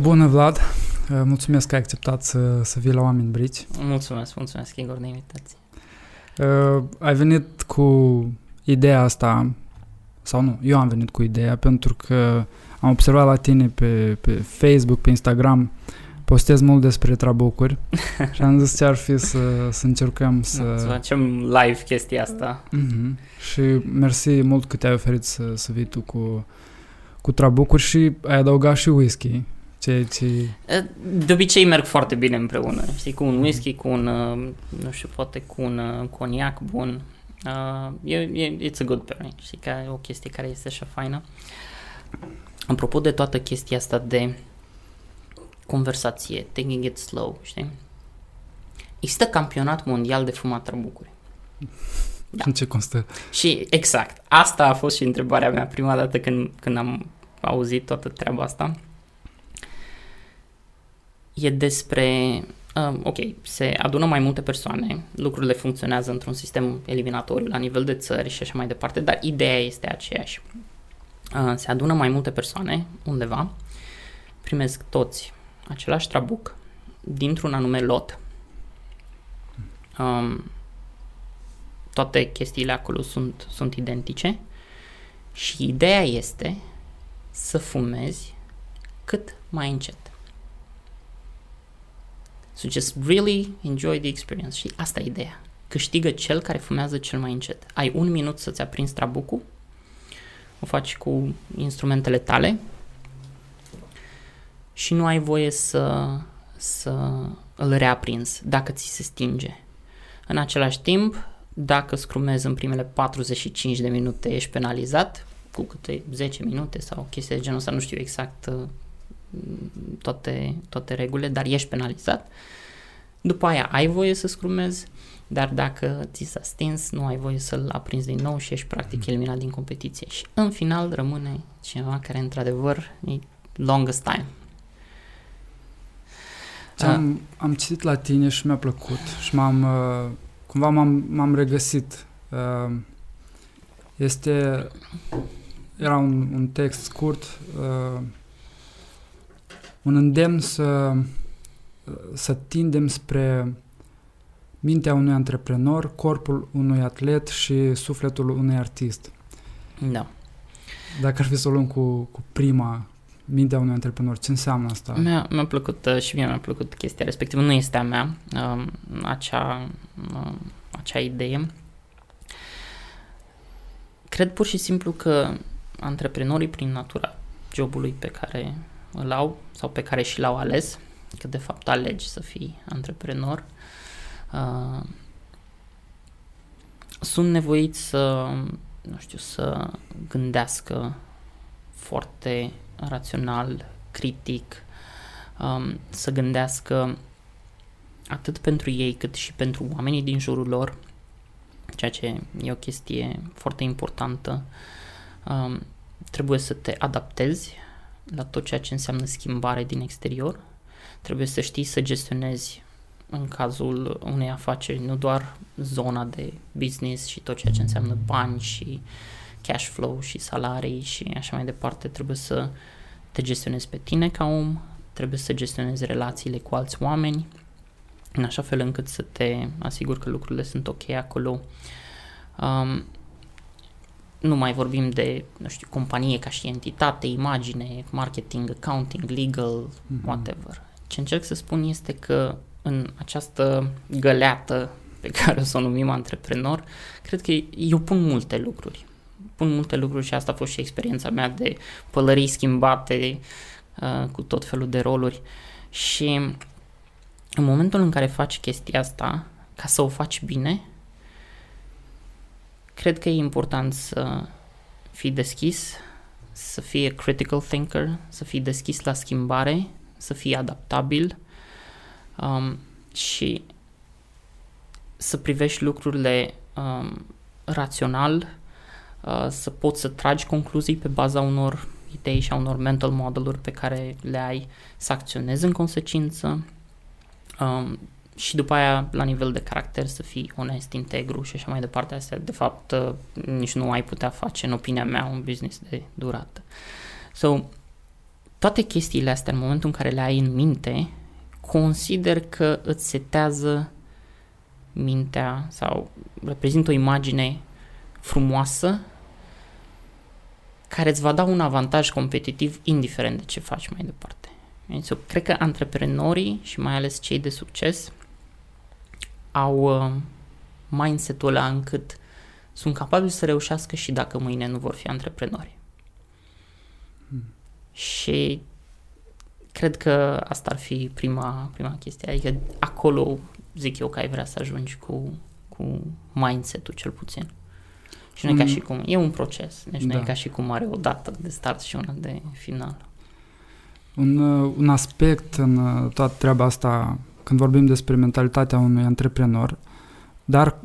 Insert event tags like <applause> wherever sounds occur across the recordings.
Bună, Vlad! Uh, mulțumesc că ai acceptat să, să vii la Oameni Brici. Mulțumesc, mulțumesc, Igor, de invitație. Uh, ai venit cu ideea asta, sau nu, eu am venit cu ideea pentru că am observat la tine pe, pe Facebook, pe Instagram, postez mult despre trabucuri <laughs> și am zis ce ar fi să, să încercăm să... Să facem live chestia asta. Mm-hmm. Și mersi mult că te-ai oferit să, să vii tu cu, cu trabucuri și ai adăugat și whisky. Ce, ce... De obicei merg foarte bine împreună, știi, cu un whisky, cu un, nu știu, poate cu un coniac bun. Uh, e, e, it's a good pairing, știi, că e o chestie care este așa faină. Apropo de toată chestia asta de conversație, taking it slow, știi? Există campionat mondial de fumat trăbucuri. Da. În ce constă? Și exact, asta a fost și întrebarea mea prima dată când, când am auzit toată treaba asta e despre Uh, ok, se adună mai multe persoane, lucrurile funcționează într-un sistem eliminatoriu la nivel de țări și așa mai departe, dar ideea este aceeași. Uh, se adună mai multe persoane undeva, primesc toți același trabuc dintr-un anume lot. Um, toate chestiile acolo sunt, sunt identice și ideea este să fumezi cât mai încet. So just really enjoy the experience. Și asta e ideea. Câștigă cel care fumează cel mai încet. Ai un minut să-ți aprinzi trabucul, o faci cu instrumentele tale și nu ai voie să, să îl reaprinzi dacă ți se stinge. În același timp, dacă scrumezi în primele 45 de minute, ești penalizat cu câte 10 minute sau chestii de genul ăsta, nu știu exact uh, toate, toate regulile, dar ești penalizat. După aia ai voie să scrumezi, dar dacă ți s-a stins, nu ai voie să-l aprinzi din nou și ești practic mhm. eliminat din competiție. Și în final rămâne cineva care într-adevăr e longest time. Am, uh, am citit la tine și mi-a plăcut și m-am, uh, cumva m-am, m-am regăsit. Uh, este, era un, un text scurt, uh, un îndemn să, să tindem spre mintea unui antreprenor, corpul unui atlet și sufletul unui artist. Da. Dacă ar fi să o luăm cu, cu prima mintea unui antreprenor, ce înseamnă asta? Mi-a, mi-a plăcut uh, și mie mi-a plăcut chestia respectivă, nu este a mea, uh, acea, uh, acea idee. Cred pur și simplu că antreprenorii prin natura jobului pe care îl au sau pe care și l-au ales, că de fapt alegi să fii antreprenor, uh, sunt nevoiți să, nu știu, să gândească foarte rațional, critic, um, să gândească atât pentru ei cât și pentru oamenii din jurul lor, ceea ce e o chestie foarte importantă. Um, trebuie să te adaptezi la tot ceea ce înseamnă schimbare din exterior. Trebuie să știi să gestionezi în cazul unei afaceri nu doar zona de business și tot ceea ce înseamnă bani și cash flow și salarii și așa mai departe. Trebuie să te gestionezi pe tine ca om, trebuie să gestionezi relațiile cu alți oameni, în așa fel încât să te asiguri că lucrurile sunt ok acolo. Um, nu mai vorbim de, nu știu, companie ca și entitate, imagine, marketing, accounting, legal, mm-hmm. whatever. Ce încerc să spun este că în această găleată pe <laughs> care o să o numim antreprenor, cred că eu pun multe lucruri. Pun multe lucruri și asta a fost și experiența mea de pălării schimbate uh, cu tot felul de roluri. Și în momentul în care faci chestia asta, ca să o faci bine, Cred că e important să fii deschis, să fii a critical thinker, să fii deschis la schimbare, să fii adaptabil um, și să privești lucrurile um, rațional, uh, să poți să tragi concluzii pe baza unor idei și a unor mental model-uri pe care le ai, să acționezi în consecință, um, și după aia, la nivel de caracter, să fii onest, integru și așa mai departe. Astea, de fapt, uh, nici nu ai putea face, în opinia mea, un business de durată. So, toate chestiile astea, în momentul în care le ai în minte, consider că îți setează mintea sau reprezintă o imagine frumoasă care îți va da un avantaj competitiv indiferent de ce faci mai departe. So, cred că antreprenorii și mai ales cei de succes au uh, mindset-ul ăla încât sunt capabili să reușească și dacă mâine nu vor fi antreprenori. Hmm. Și cred că asta ar fi prima, prima chestie. Adică acolo zic eu că ai vrea să ajungi cu, cu mindset-ul cel puțin. Și nu mm. e ca și cum, e un proces, deci da. nu e ca și cum are o dată de start și una de final. Un, uh, un aspect în uh, toată treaba asta, când vorbim despre mentalitatea unui antreprenor, dar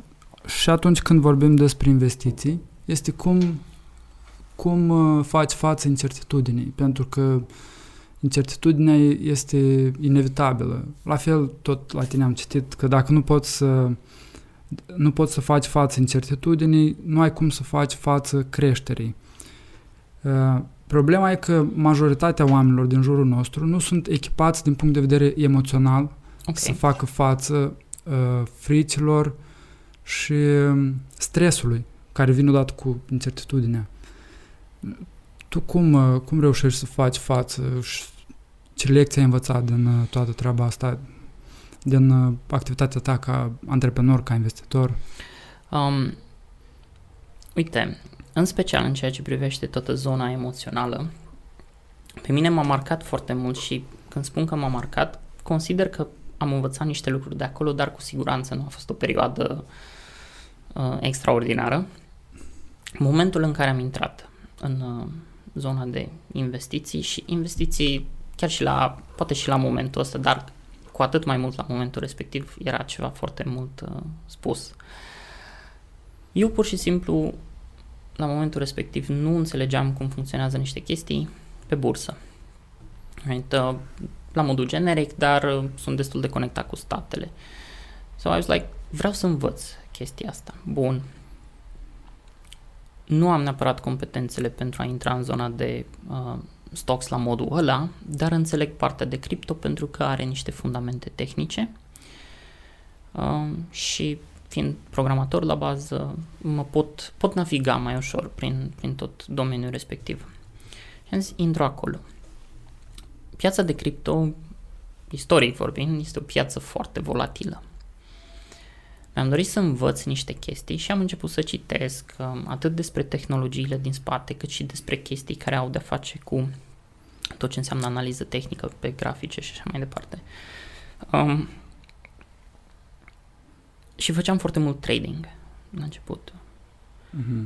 și atunci când vorbim despre investiții, este cum, cum uh, faci față incertitudinii, pentru că incertitudinea este inevitabilă. La fel, tot la tine am citit că dacă nu poți să nu poți să faci față incertitudinii, nu ai cum să faci față creșterii. Uh, problema e că majoritatea oamenilor din jurul nostru nu sunt echipați din punct de vedere emoțional okay. să facă față uh, fricilor și um, stresului care vin odată cu incertitudinea. Tu cum, uh, cum reușești să faci față și ce lecții ai învățat din uh, toată treaba asta, din uh, activitatea ta ca antreprenor, ca investitor? Um, uite, în special în ceea ce privește toată zona emoțională, pe mine m-a marcat foarte mult și când spun că m-a marcat, consider că am învățat niște lucruri de acolo, dar cu siguranță nu a fost o perioadă uh, extraordinară. Momentul în care am intrat în uh, zona de investiții și investiții chiar și la, poate și la momentul ăsta, dar cu atât mai mult la momentul respectiv era ceva foarte mult uh, spus. Eu pur și simplu la momentul respectiv nu înțelegeam cum funcționează niște chestii pe bursă. Right? Uh, la modul generic, dar uh, sunt destul de conectat cu statele. So I was like, vreau să învăț chestia asta. Bun. Nu am neapărat competențele pentru a intra în zona de uh, stocks la modul ăla, dar înțeleg partea de cripto pentru că are niște fundamente tehnice uh, și fiind programator la bază, mă pot, pot naviga mai ușor prin, prin tot domeniul respectiv. Și am zis, intru acolo. Piața de cripto, istoric vorbind, este o piață foarte volatilă. Mi-am dorit să învăț niște chestii și am început să citesc um, atât despre tehnologiile din spate, cât și despre chestii care au de-a face cu tot ce înseamnă analiză tehnică pe grafice și așa mai departe. Um, și făceam foarte mult trading la început. Mm-hmm.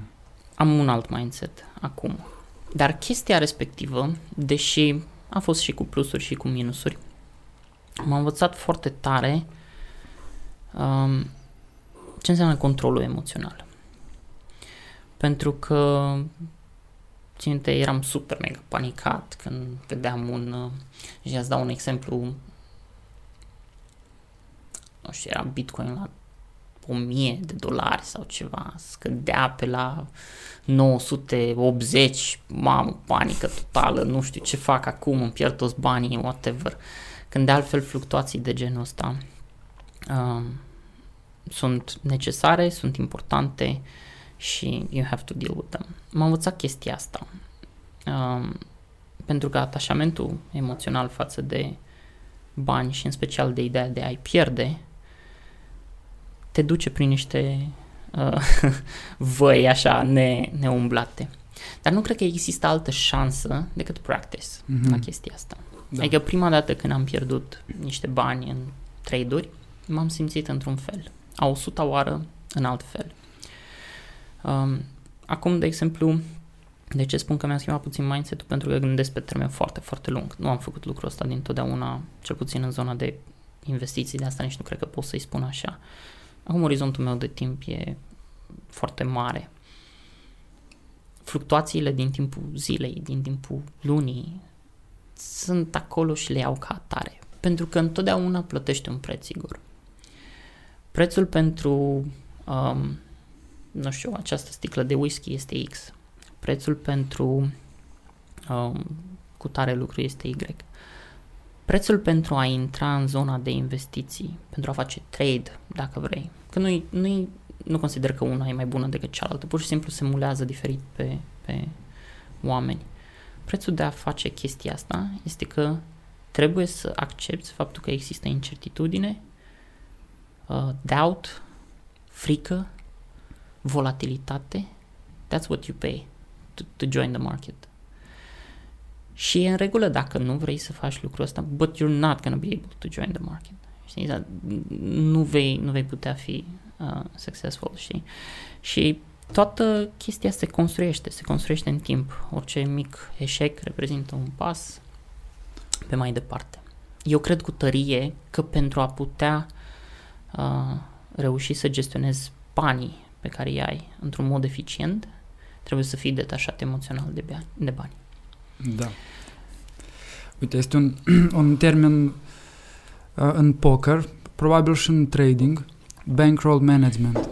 Am un alt mindset acum. Dar chestia respectivă, deși a fost și cu plusuri și cu minusuri, m-a învățat foarte tare um, ce înseamnă controlul emoțional. Pentru că ținte, eram super mega panicat când vedeam un, uh, și îți dau un exemplu, nu știu, era Bitcoin la 1000 de dolari sau ceva, scădea pe la 980, mamă, panică totală, nu știu ce fac acum, îmi pierd toți banii, whatever. Când de altfel fluctuații de genul ăsta uh, sunt necesare, sunt importante și you have to deal with them. M-am învățat chestia asta. Uh, pentru că atașamentul emoțional față de bani și în special de ideea de a-i pierde te duce prin niște uh, <laughs> văi așa ne, neumblate. Dar nu cred că există altă șansă decât practice mm-hmm. la chestia asta. Da. Adică prima dată când am pierdut niște bani în trade-uri, m-am simțit într-un fel. A o suta oară în alt fel. Um, acum, de exemplu, de ce spun că mi-am schimbat puțin mindset-ul? Pentru că gândesc pe termen foarte, foarte lung. Nu am făcut lucrul ăsta dintotdeauna, cel puțin în zona de investiții, de asta nici nu cred că pot să-i spun așa. Acum orizontul meu de timp e foarte mare. Fluctuațiile din timpul zilei, din timpul lunii, sunt acolo și le iau ca atare. Pentru că întotdeauna plătește un preț, sigur. Prețul pentru, um, nu știu, această sticlă de whisky este X. Prețul pentru um, cu tare lucru este Y. Prețul pentru a intra în zona de investiții, pentru a face trade, dacă vrei, că nu nu nu consider că una e mai bună decât cealaltă, pur și simplu se mulează diferit pe, pe oameni. Prețul de a face chestia asta este că trebuie să accepti faptul că există incertitudine, uh, doubt, frică, volatilitate. That's what you pay to, to join the market. Și e în regulă dacă nu vrei să faci lucrul ăsta, but you're not gonna be able to join the market. Știi? Dar nu vei, nu vei putea fi uh, successful, știi? Și toată chestia se construiește, se construiește în timp. Orice mic eșec reprezintă un pas pe mai departe. Eu cred cu tărie că pentru a putea uh, reuși să gestionezi banii pe care îi ai într-un mod eficient, trebuie să fii detașat emoțional de, bani. De bani. Da. Uite, este un, <clears throat> un termen uh, în poker, probabil și în trading, bankroll management.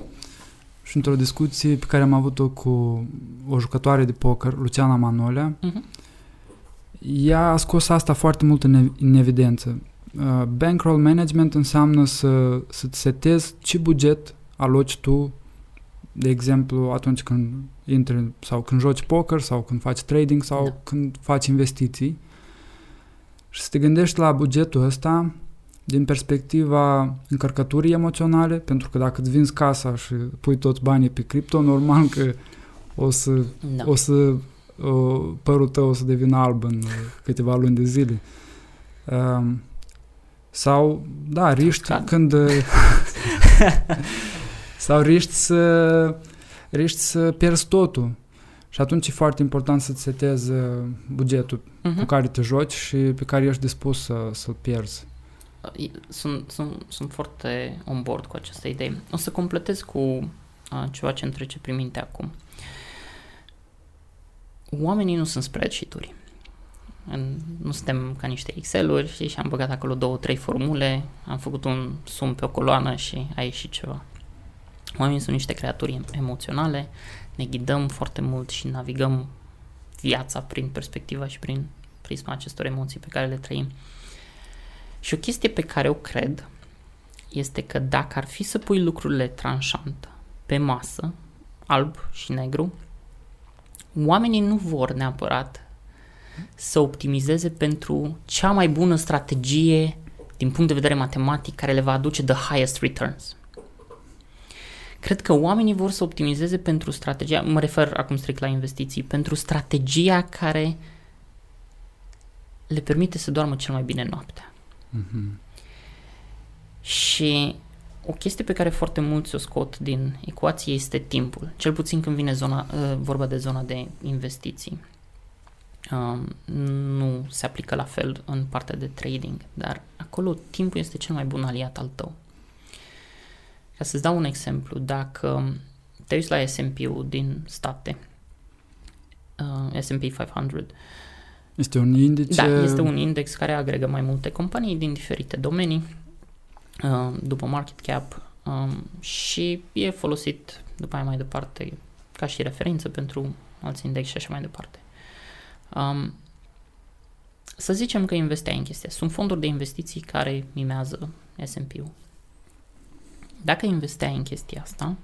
Și într-o discuție pe care am avut-o cu o jucătoare de poker, Luciana Manolea, uh-huh. ea a scos asta foarte mult în, în evidență. Uh, bankroll management înseamnă să, să-ți setezi ce buget aloci tu, de exemplu, atunci când intri sau când joci poker sau când faci trading sau da. când faci investiții și să te gândești la bugetul ăsta din perspectiva încărcăturii emoționale, pentru că dacă îți vinzi casa și pui toți banii pe cripto, normal că o să, da. o să o, părul tău o să devină alb în câteva luni de zile. Um, sau, da, riști când... <laughs> <laughs> sau riști să, riști să pierzi totul. Și atunci e foarte important să-ți setezi bugetul uh-huh. cu mhm. care te joci și pe care ești dispus să, să-l pierzi sunt, sunt, sunt foarte on board cu această idee. O să completez cu uh, ceva ce îmi trece prin minte acum. Oamenii nu sunt spreadsheet-uri. În, nu suntem ca niște Excel-uri știi, și am băgat acolo două, trei formule, am făcut un sum pe o coloană și a ieșit ceva. Oamenii sunt niște creaturi emoționale, ne ghidăm foarte mult și navigăm viața prin perspectiva și prin prisma acestor emoții pe care le trăim. Uh, și o chestie pe care o cred este că dacă ar fi să pui lucrurile tranșant pe masă, alb și negru, oamenii nu vor neapărat să optimizeze pentru cea mai bună strategie din punct de vedere matematic care le va aduce the highest returns. Cred că oamenii vor să optimizeze pentru strategia, mă refer acum strict la investiții, pentru strategia care le permite să doarmă cel mai bine noaptea. Mm-hmm. Și o chestie pe care foarte mulți o scot din ecuație este timpul, cel puțin când vine zona, uh, vorba de zona de investiții. Um, nu se aplică la fel în partea de trading, dar acolo timpul este cel mai bun aliat al tău. Ca să-ți dau un exemplu, dacă te uiți la S&P-ul din state, uh, S&P 500, este un indice... Da, este un index care agregă mai multe companii din diferite domenii uh, după market cap um, și e folosit după aia mai departe ca și referință pentru alți index și așa mai departe. Um, să zicem că investeai în chestia. Sunt fonduri de investiții care mimează S&P-ul. Dacă investeai în chestia asta,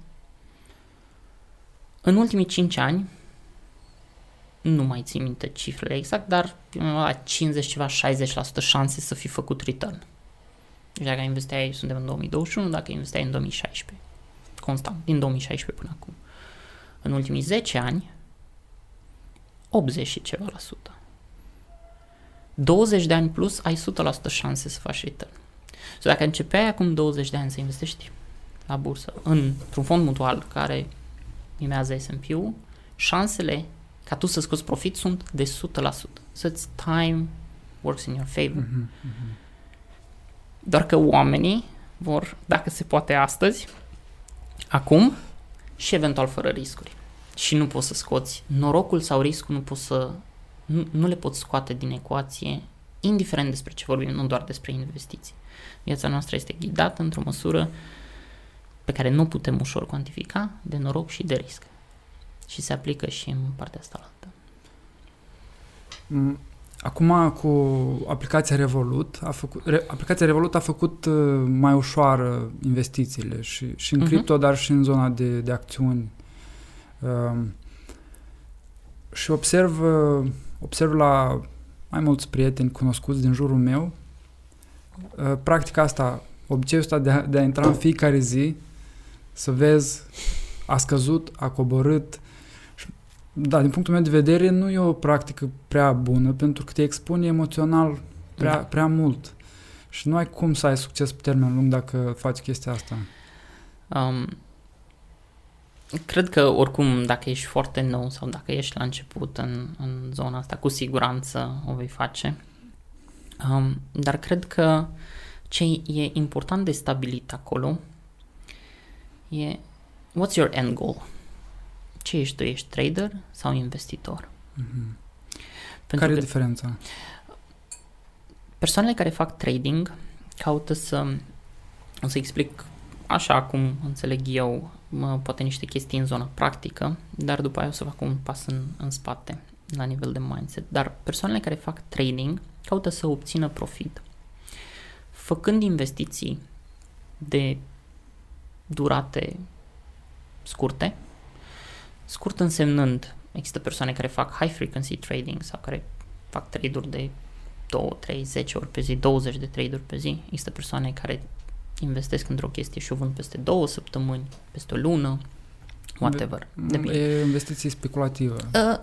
în ultimii 5 ani, nu mai țin minte cifrele exact, dar la 50 ceva, 60% șanse să fi făcut return. Deci dacă investeai, suntem în 2021, dacă investeai în 2016, constant, din 2016 până acum. În ultimii 10 ani, 80 și ceva la sută. 20 de ani plus, ai 100% șanse să faci return. So, dacă începeai acum 20 de ani să investești la bursă într-un fond mutual care mimează S&P-ul, șansele ca tu să scoți profit sunt de 100%. So it's time works in your favor. Mm-hmm, mm-hmm. Doar că oamenii vor, dacă se poate astăzi, acum și eventual fără riscuri. Și nu poți să scoți norocul sau riscul, nu poți să nu, nu le poți scoate din ecuație, indiferent despre ce vorbim, nu doar despre investiții. Viața noastră este ghidată într-o măsură pe care nu putem ușor cuantifica, de noroc și de risc. Și se aplică și în partea asta altă. Mm, acum cu aplicația Revolut, a făcut, re, aplicația Revolut a făcut uh, mai ușoară investițiile și, și în uh-huh. cripto, dar și în zona de, de acțiuni. Uh, și observ, uh, observ la mai mulți prieteni cunoscuți din jurul meu uh, practica asta, obiceiul ăsta de a, de a intra în fiecare zi să vezi a scăzut, a coborât. Da, din punctul meu de vedere nu e o practică prea bună pentru că te expune emoțional prea, da. prea mult. Și nu ai cum să ai succes pe termen lung dacă faci chestia asta. Um, cred că oricum dacă ești foarte nou sau dacă ești la început în, în zona asta, cu siguranță o vei face. Um, dar cred că ce e important de stabilit acolo e what's your end goal? Ce ești tu? Ești trader sau investitor? Mm-hmm. Care e diferența? Persoanele care fac trading caută să, o să explic așa cum înțeleg eu, mă, poate niște chestii în zona practică, dar după aia o să fac un pas în, în spate la nivel de mindset. Dar persoanele care fac trading caută să obțină profit. Făcând investiții de durate scurte, scurt însemnând, există persoane care fac high frequency trading sau care fac trade-uri de 2, 3, 10 ori pe zi, 20 de trade-uri pe zi. Există persoane care investesc într-o chestie și o vând peste două săptămâni, peste o lună, whatever. Depinde. E investiție speculativă. Uh,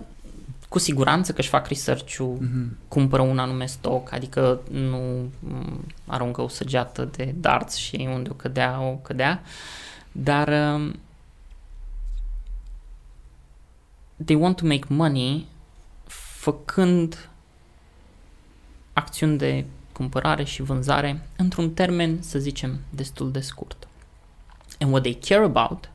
cu siguranță că își fac research-ul, uh-huh. cumpără un anume stoc, adică nu mm, aruncă o săgeată de darts și unde o cădea, o cădea, dar um, they want to make money făcând acțiuni de cumpărare și vânzare într-un termen, să zicem, destul de scurt. And what they care about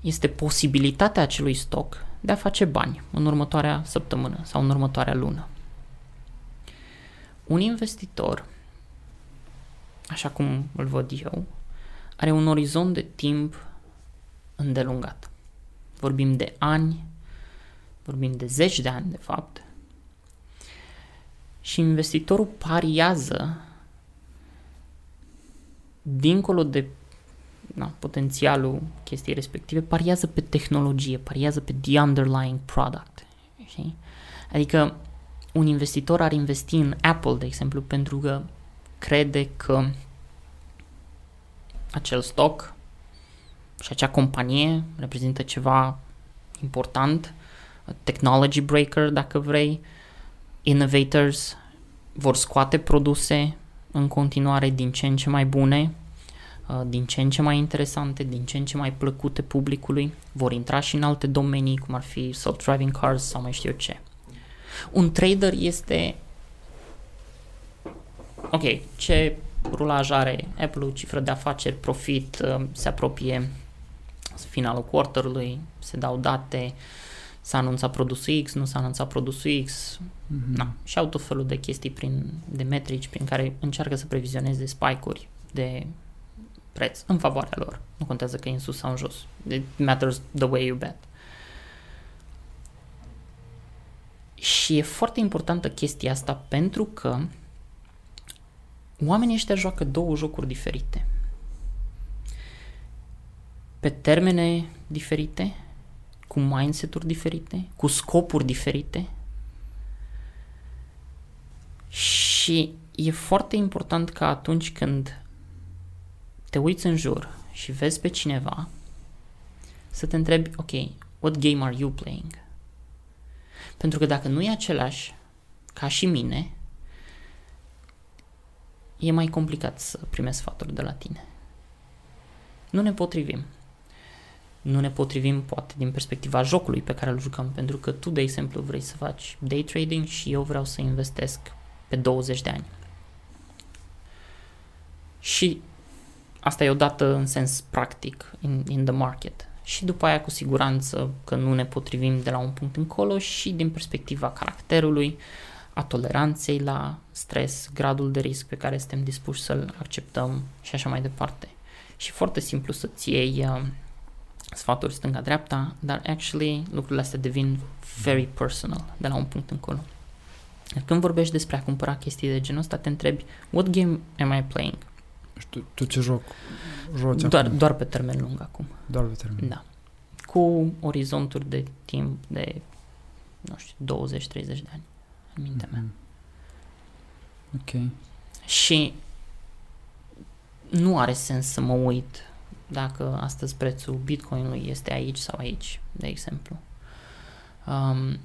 este posibilitatea acelui stoc de a face bani în următoarea săptămână sau în următoarea lună. Un investitor, așa cum îl văd eu, are un orizont de timp îndelungat. Vorbim de ani, vorbim de zeci de ani, de fapt, și investitorul pariază dincolo de na, potențialul chestiei respective, pariază pe tehnologie, pariază pe the underlying product. Știi? Adică un investitor ar investi în Apple, de exemplu, pentru că crede că acel stoc și acea companie reprezintă ceva important, technology breaker, dacă vrei, innovators vor scoate produse în continuare din ce în ce mai bune, uh, din ce în ce mai interesante, din ce în ce mai plăcute publicului, vor intra și în alte domenii, cum ar fi self-driving cars sau mai știu eu ce. Un trader este ok, ce rulaj are Apple, cifră de afaceri, profit, uh, se apropie finalul quarterului, se dau date, uh, s-a anunțat produsul X, nu s-a anunțat produsul X, mm-hmm. na, și au tot felul de chestii prin, de metrici prin care încearcă să previzioneze spike-uri de preț în favoarea lor. Nu contează că e în sus sau în jos. It matters the way you bet. Și e foarte importantă chestia asta pentru că oamenii ăștia joacă două jocuri diferite. Pe termene diferite, cu mindset-uri diferite, cu scopuri diferite. Și e foarte important că atunci când te uiți în jur și vezi pe cineva, să te întrebi, ok, what game are you playing? Pentru că dacă nu e același ca și mine, e mai complicat să primesc sfaturi de la tine. Nu ne potrivim nu ne potrivim poate din perspectiva jocului pe care îl jucăm, pentru că tu, de exemplu, vrei să faci day trading și eu vreau să investesc pe 20 de ani. Și asta e o dată în sens practic in, in the market. Și după aia cu siguranță că nu ne potrivim de la un punct încolo și din perspectiva caracterului, a toleranței la stres, gradul de risc pe care suntem dispuși să-l acceptăm și așa mai departe. și foarte simplu să-ți iei uh, sfaturi stânga-dreapta, dar actually lucrurile astea devin very personal de la un punct încolo. Când vorbești despre a cumpăra chestii de genul ăsta, te întrebi, what game am I playing? Și tu, tu ce joc joci doar, acum? doar pe termen lung acum. Doar pe termen. Da. Cu orizonturi de timp de, nu știu, 20-30 de ani, în mintea mea. Mhm. Ok. Și nu are sens să mă uit dacă astăzi prețul bitcoinului este aici sau aici, de exemplu. Um,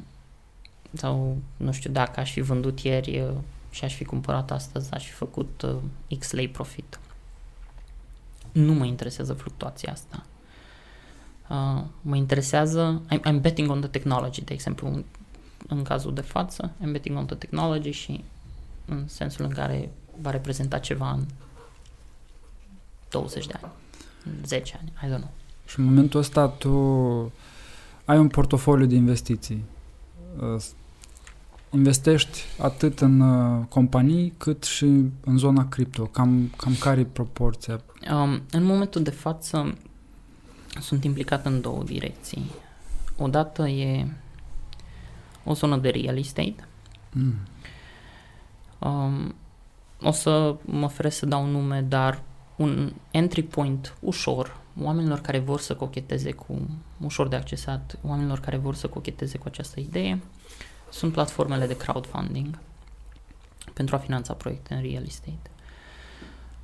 sau, nu știu, dacă aș fi vândut ieri uh, și aș fi cumpărat astăzi, aș fi făcut uh, X lei profit. Nu mă interesează fluctuația asta. Uh, mă interesează, I'm, I'm betting on the technology, de exemplu, în, în cazul de față, I'm betting on the technology și în sensul în care va reprezenta ceva în 20 de ani, în 10 ani, I don't know. Și în momentul ăsta tu ai un portofoliu de investiții. Uh, Investești atât în uh, companii cât și în zona cripto. Cam, cam care e proporția? Um, în momentul de față sunt implicat în două direcții. Odată e o zonă de real estate. Mm. Um, o să mă feresc să dau nume, dar un entry point ușor, oamenilor care vor să cocheteze cu, ușor de accesat, oamenilor care vor să cocheteze cu această idee, sunt platformele de crowdfunding pentru a finanța proiecte în real estate.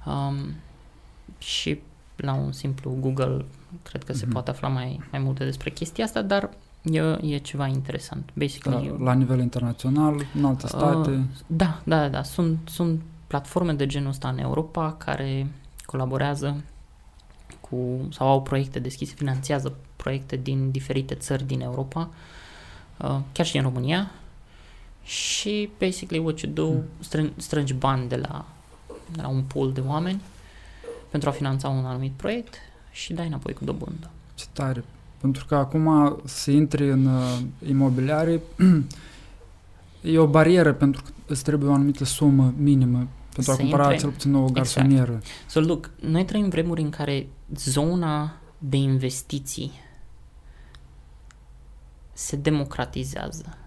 Um, și la un simplu Google cred că se Mhm. poate afla mai, mai multe despre chestia asta, dar e, e ceva interesant. Basically, La, la nivel internațional, în alte state? Uh, da, da, da. Sunt, sunt platforme de genul ăsta în Europa care colaborează cu sau au proiecte deschise, finanțează proiecte din diferite țări din Europa, uh, chiar și în România. Și basically what you do, Mm. strâng, strângi bani de la, de la un pool de oameni pentru a finanța un anumit proiect și dai înapoi cu dobândă. Ce tare! Pentru că acum să intri în uh, imobiliare <clears throat> e o barieră pentru că îți trebuie o anumită sumă minimă pentru a Să cumpăra intre- cel puțin o Exact. garsonieră. So, look, noi trăim vremuri în care zona de investiții se democratizează.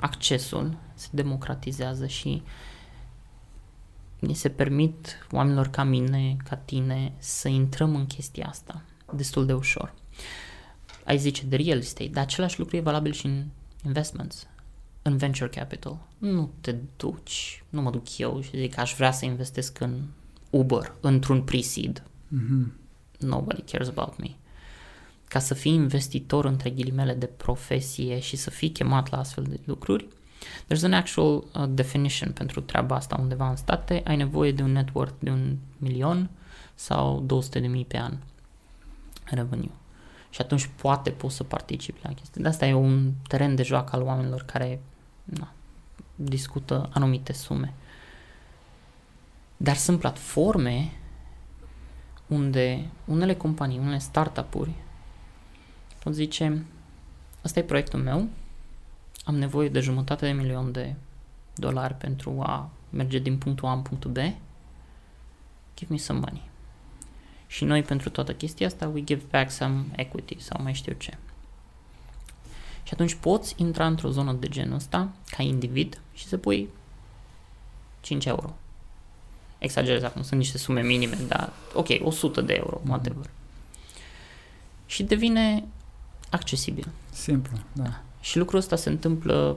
Accesul se democratizează și ni se permit oamenilor ca mine, ca tine, să intrăm în chestia asta destul de ușor. Ai zice de real estate, dar același lucru e valabil și în investments, în venture capital. Nu te duci, nu mă duc eu și zic aș vrea să investesc în Uber, într-un pre-seed. Mhm. Nobody cares about me. Ca să fii investitor între ghilimele de profesie și să fii chemat la astfel de lucruri, there's an actual uh, definition pentru treaba asta undeva în state, ai nevoie de un net worth de un milion sau 200 de mii pe an revenue. Și atunci poate poți să participi la chestii. De asta e un teren de joacă al oamenilor care na, discută anumite sume. Dar sunt platforme unde unele companii, unele startup-uri pot zice ăsta e proiectul meu, am nevoie de jumătate de milion de dolari pentru a merge din punctul A în punctul B, give me some money. Și noi pentru toată chestia asta we give back some equity sau mai știu ce. Și atunci poți intra într-o zonă de genul ăsta ca individ și să pui 5 euro. Exagerez acum, sunt niște sume minime, dar ok, 100 de euro, Mhm. whatever. Și devine accesibil. Simplu, da. Și lucrul ăsta se întâmplă,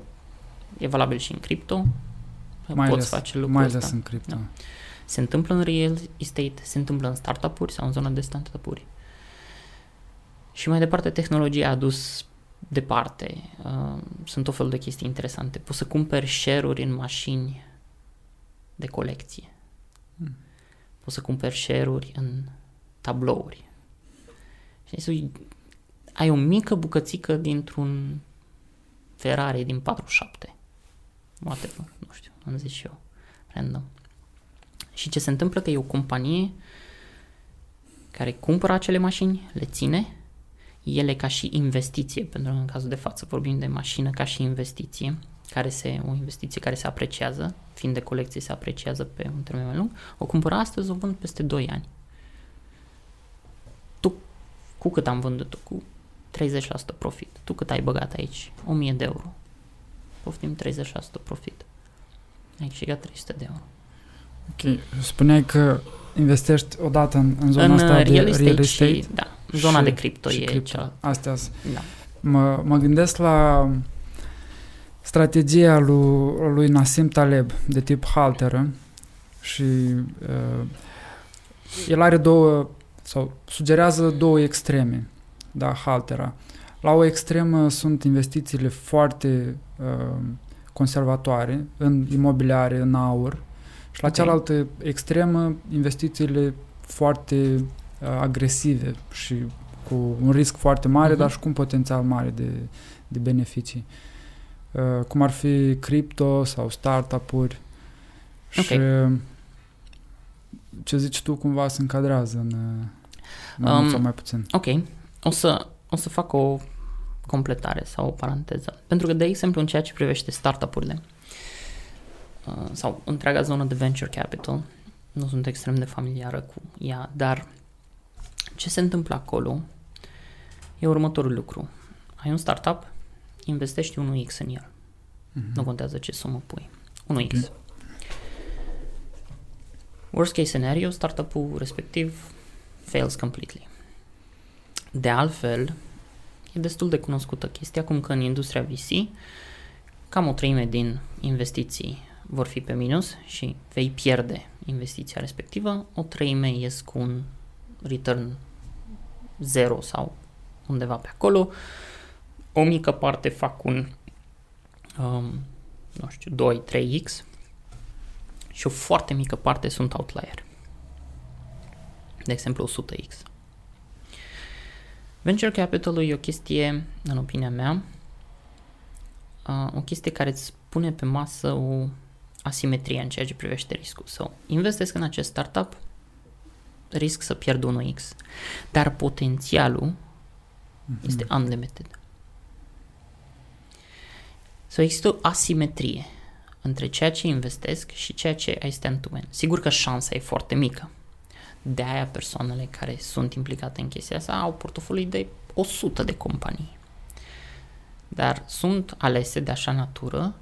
e valabil și în cripto, Mai poți ales, face lucrul mai ăsta. ales în cripto. Da. Se întâmplă în real estate, se întâmplă în startup-uri sau în zona de startup-uri. Și mai departe, tehnologia a dus departe. Uh, sunt o fel de chestii interesante. Poți să cumperi share-uri în mașini de colecție. Hmm. Poți să cumperi share-uri în tablouri. Și să ai o mică bucățică dintr-un Ferrari din 47. Whatever, nu știu, am zis și eu. Random. Și ce se întâmplă că e o companie care cumpără acele mașini, le ține, ele ca și investiție, pentru că în cazul de față vorbim de mașină ca și investiție, care se, o investiție care se apreciază, fiind de colecție se apreciază pe un termen mai lung, o cumpără astăzi, o vând peste 2 ani. Cu cât am vândut-o? Cu 30% profit. Tu cât ai băgat aici? 1000 de euro. Poftim 30% profit. Ai câștigat 300 de euro. Ok. Spuneai că investești odată în, în zona în asta uh, de real estate, real estate și, da, zona și- de cripto și e cripto. cea. Astea sunt. Da. Mă, mă gândesc la strategia lui, lui Nassim Taleb de tip halteră și uh, el are două sau sugerează două extreme, da, haltera. La o extremă sunt investițiile foarte uh, conservatoare în imobiliare, în aur și la Ok. cealaltă extremă investițiile foarte uh, agresive și cu un risc foarte mare, Mhm. dar și cu un potențial mare de, de beneficii. Uh, cum ar fi cripto sau startup-uri. Ok. Și uh, ce zici tu cumva se încadrează în, uh, mai mult Um, sau mai puțin. Ok, o să, o să fac o completare sau o paranteză. Pentru că, de exemplu, în ceea ce privește startup-urile uh, sau întreaga zonă de venture capital, nu sunt extrem de familiară cu ea, dar ce se întâmplă acolo e următorul lucru. Ai un startup, investești 1x în el. Mhm. Nu contează ce sumă pui. 1x. Ok. Worst case scenario, startup-ul respectiv fails completely. De altfel, e destul de cunoscută chestia, cum că în industria VC, cam o treime din investiții vor fi pe minus și vei pierde investiția respectivă, o treime ies cu un return zero sau undeva pe acolo, o mică parte fac un um, nu știu, 2-3x și o foarte mică parte sunt outlier. De exemplu, 100x. Venture capital e o chestie, în opinia mea, uh, o chestie care îți pune pe masă o asimetrie în ceea ce privește riscul. So, investesc în acest startup, risc să pierd 1x, dar potențialul Mhm. este unlimited. So există o asimetrie între ceea ce investesc și ceea ce ai stand to win. Sigur că șansa e foarte mică. De aia persoanele care sunt implicate în chestia asta au portofolii de 100 de companii. Dar sunt alese de așa natură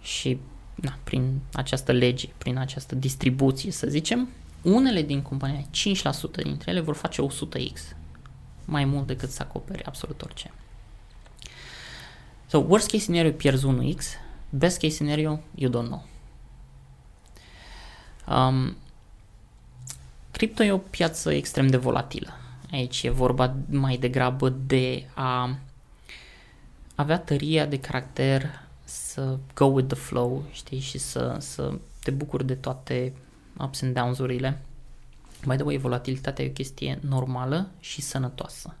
și na, prin această lege, prin această distribuție, să zicem, unele din companii, 5% dintre ele vor face 100x, mai mult decât să acopere absolut orice. So, worst case scenario, pierzi 1x, best case scenario, you don't know. Um, cripto e o piață extrem de volatilă. Aici e vorba mai degrabă de a avea tăria de caracter să go with the flow, știi, și să, să te bucuri de toate ups and downs-urile. By the way, volatilitatea e o chestie normală și sănătoasă.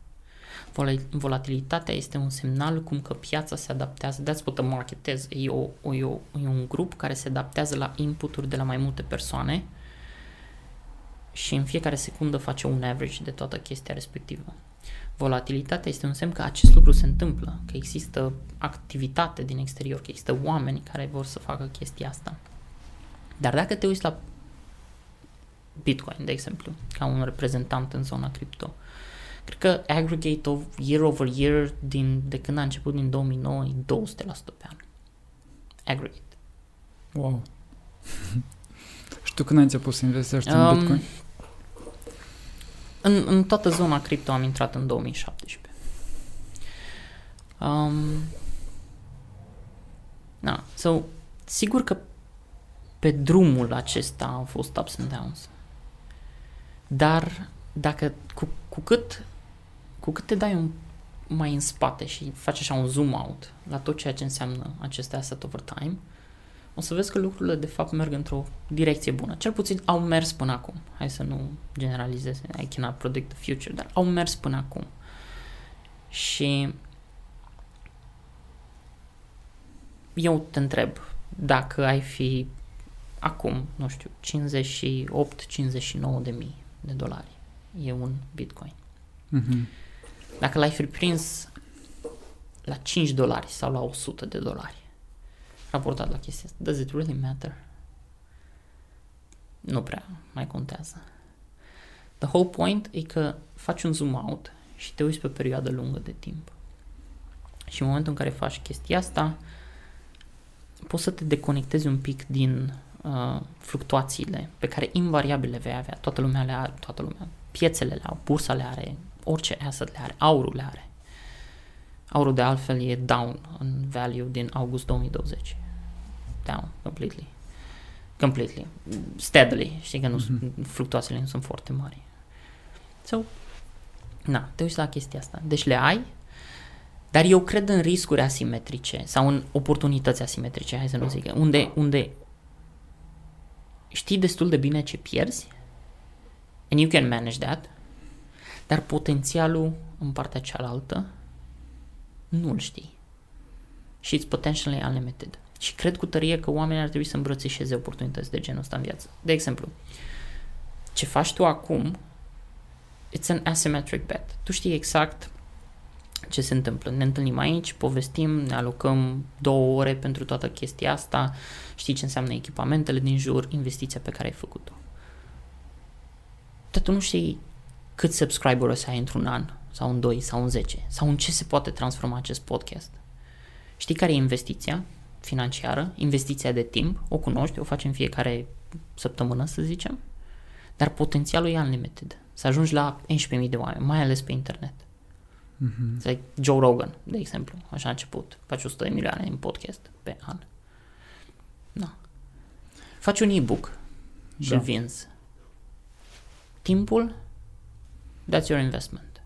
Vol- Volatilitatea este un semnal cum că piața se adaptează. That's what the market is. E, o, o, e, o, e un grup care se adaptează la inputuri de la mai multe persoane și în fiecare secundă face un average de toată chestia respectivă. Volatilitatea este un semn că acest lucru se întâmplă, că există activitate din exterior, că există oameni care vor să facă chestia asta. Dar dacă te uiți la Bitcoin, de exemplu, ca un reprezentant în zona cripto, cred că aggregate of year over year din, de când a început din 2009 e 200% pe an. Aggregate. Wow. <laughs> și tu când ai început să investești în Um, Bitcoin? În, în toată zona cripto am intrat în 2017. Um, da, so, sigur că pe drumul acesta au fost ups and downs. Dar dacă cu, cu cât cu cât te dai un mai în spate și faci așa un zoom out la tot ceea ce înseamnă aceste asset over time, o să vezi că lucrurile de fapt merg într-o direcție bună. Cel puțin au mers până acum. Hai să nu generalizez, I cannot predict the future, dar au mers până acum. Și eu te întreb, dacă ai fi acum, nu știu, 58-59 de mii de dolari, e un bitcoin. Mhm. Dacă l-ai fi prins la 5 dolari sau la 100 de dolari, raportat la chestia asta, does it really matter? Nu prea mai contează. The whole point e că faci un zoom out și te uiți pe o perioadă lungă de timp. Și în momentul în care faci chestia asta, poți să te deconectezi un pic din uh, fluctuațiile pe care invariabil le vei avea. Toată lumea le are, toată lumea. Piețele le au, bursa le are, orice asset le are, aurul le are. Aurul de altfel e down în value din august 2020. Down, completely. Completely. Steadily. Știi că nu, mm-hmm. fluctuațiile nu sunt foarte mari. So, na, te uiți la chestia asta. Deci le ai, dar eu cred în riscuri asimetrice sau în oportunități asimetrice, hai să nu zic, unde, unde știi destul de bine ce pierzi and you can manage that, dar potențialul în partea cealaltă nu-l știi. Și it's potentially unlimited. Și cred cu tărie că oamenii ar trebui să îmbrățișeze oportunități de genul ăsta în viață. De exemplu, ce faci tu acum, it's an asymmetric bet. Tu știi exact ce se întâmplă. Ne întâlnim aici, povestim, ne alocăm două ore pentru toată chestia asta, știi ce înseamnă echipamentele din jur, investiția pe care ai făcut-o. Dar tu nu știi cât subscriber o să ai într-un an, sau în 2, sau în 10, sau în ce se poate transforma acest podcast. Știi care e investiția financiară, investiția de timp, o cunoști, o facem fiecare săptămână, să zicem, dar potențialul e unlimited. Să ajungi la 11.000 de oameni, mai ales pe internet. Mm-hmm. Like Joe Rogan, de exemplu, așa a început. Faci 100 de milioane în podcast pe an. Da. Faci un e-book și da. îl vinzi. Timpul, that's your investment.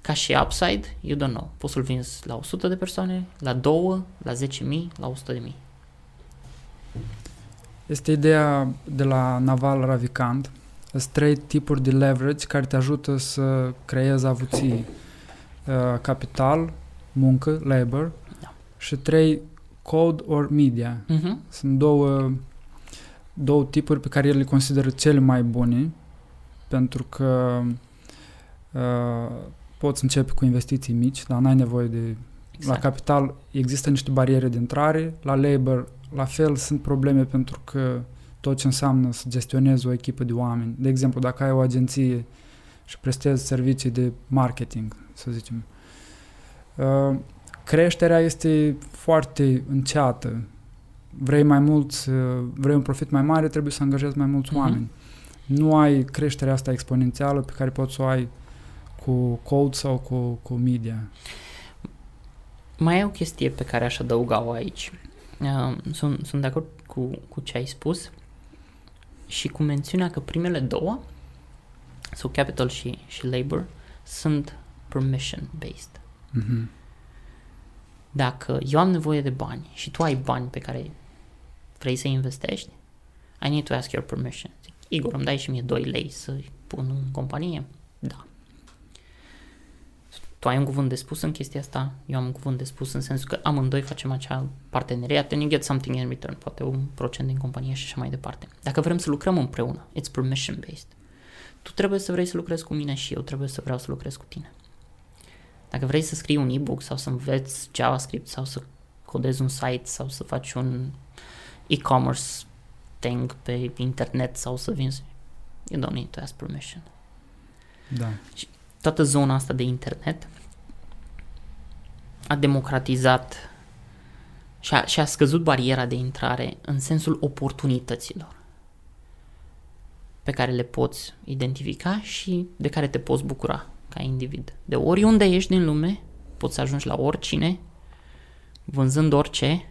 Ca și upside, you don't know. Poți să-l vinzi la 100 de persoane, la 2, la 10.000, la 100.000. Este ideea de la Naval Ravikant, sunt trei tipuri de leverage care te ajută să creezi avuții. Uh, capital, muncă, labor da. și trei code or media. Uh-huh. Sunt două, două tipuri pe care el le consideră cele mai bune pentru că uh, poți începe cu investiții mici, dar n-ai nevoie de... Exact. La capital există niște bariere de intrare, la labor la fel sunt probleme pentru că tot ce înseamnă să gestionezi o echipă de oameni. De exemplu, dacă ai o agenție și prestezi servicii de marketing, să zicem, uh, creșterea este foarte înceată. Vrei mai mulți, uh, vrei un profit mai mare, trebuie să angajezi mai mulți mm-hmm. oameni. Nu ai creșterea asta exponențială pe care poți să o ai cu code sau cu, cu media. Mai e o chestie pe care aș adăuga-o aici. Uh, sunt, sunt de acord cu, cu ce ai spus și cu mențiunea că primele două, sau capital și, și labor, sunt permission-based. Mm-hmm. Dacă eu am nevoie de bani și tu ai bani pe care vrei să investești, I need to ask your permission. Zic, Igor, îmi dai și mie 2 lei să pun în companie? Da. Tu ai un cuvânt de spus în chestia asta, eu am un cuvânt de spus în sensul că amândoi facem acea parteneriat and you get something in return, poate un procent din companie și așa mai departe. Dacă vrem să lucrăm împreună, it's permission based. Tu trebuie să vrei să lucrezi cu mine și eu trebuie să vreau să lucrez cu tine. Dacă vrei să scrii un e-book sau să înveți JavaScript sau să codezi un site sau să faci un e-commerce thing pe internet sau să vinzi, you don't need to ask permission. Da. Și toată zona asta de internet a democratizat și a, și a scăzut bariera de intrare în sensul oportunităților pe care le poți identifica și de care te poți bucura ca individ. De oriunde ești din lume, poți să ajungi la oricine, vânzând orice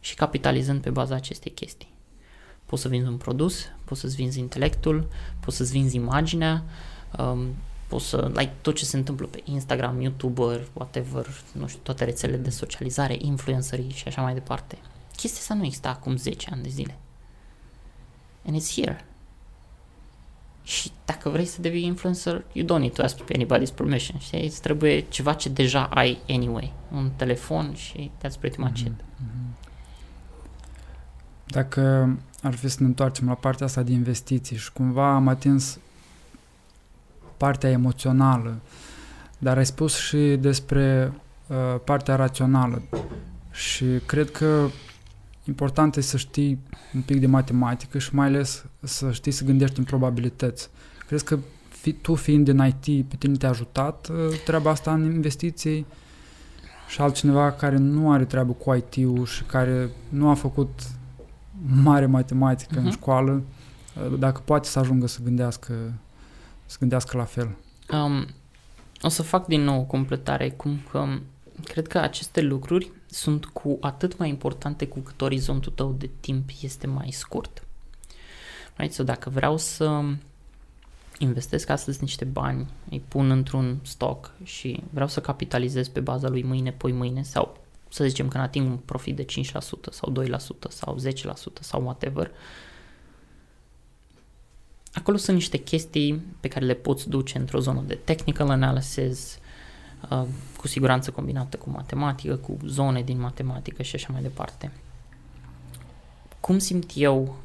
și capitalizând pe baza acestei chestii. Poți să vinzi un produs, poți să-ți vinzi intelectul, poți să-ți vinzi imaginea, um, poți să, like, tot ce se întâmplă pe Instagram, YouTuber, whatever, nu știu, toate rețelele de socializare, influencerii și așa mai departe. Chestia asta nu exista acum 10 ani de zile. And it's here. Și dacă vrei să devii influencer, you don't need to ask anybody's permission, știi? Îți trebuie ceva ce deja ai anyway. Un telefon și that's pretty much mm-hmm. it. Mm-hmm. Dacă ar fi să ne întoarcem la partea asta de investiții și cumva am atins partea emoțională, dar ai spus și despre uh, partea rațională și cred că important e să știi un pic de matematică și mai ales să știi să gândești în probabilități. Cred că fi, tu fiind din IT, pe tine te-a ajutat uh, treaba asta în investiții și altcineva care nu are treabă cu IT-ul și care nu a făcut mare matematică uh-huh. în mhm. școală, uh, dacă poate să ajungă să gândească, să gândească la fel. Um, o să fac din nou o completare, cum că cred că aceste lucruri sunt cu atât mai importante cu cât orizontul tău de timp este mai scurt. Right? So, dacă vreau să investesc astăzi niște bani, îi pun într-un stoc și vreau să capitalizez pe baza lui mâine, poi mâine sau să zicem că ating un profit de 5% sau 2% sau 10% sau whatever, acolo sunt niște chestii pe care le poți duce într-o zonă de technical analysis, uh, cu siguranță combinată cu matematică, cu zone din matematică și așa mai departe. Cum simt eu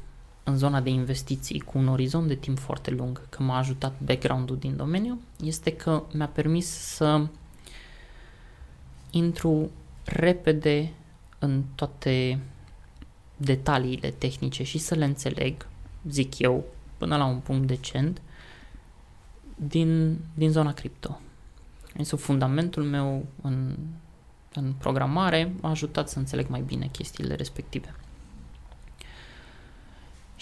în zona de investiții cu un orizont de timp foarte lung, că m-a ajutat background-ul din domeniu, este că mi-a permis să intru repede în toate detaliile tehnice și să le înțeleg, zic eu, până la un punct decent, din, din zona cripto. Însă fundamentul meu în, în programare m-a ajutat să înțeleg mai bine chestiile respective.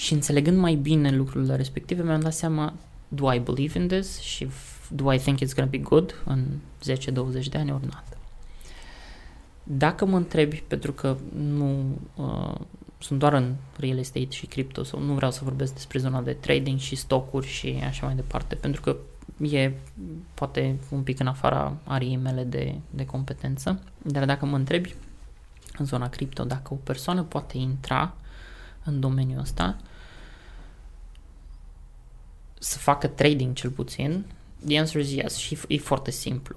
Și înțelegând mai bine lucrurile respective, mi-am dat seama, do I believe in this și do I think it's going to be good în 10-20 de ani or not? Dacă mă întrebi, pentru că nu uh, sunt doar în real estate și crypto sau nu vreau să vorbesc despre zona de trading și stocuri și așa mai departe, pentru că e poate un pic în afara ariei mele de, de competență, dar dacă mă întrebi în zona cripto, dacă o persoană poate intra în domeniul ăsta, să facă trading cel puțin, the answer is yes și e foarte simplu.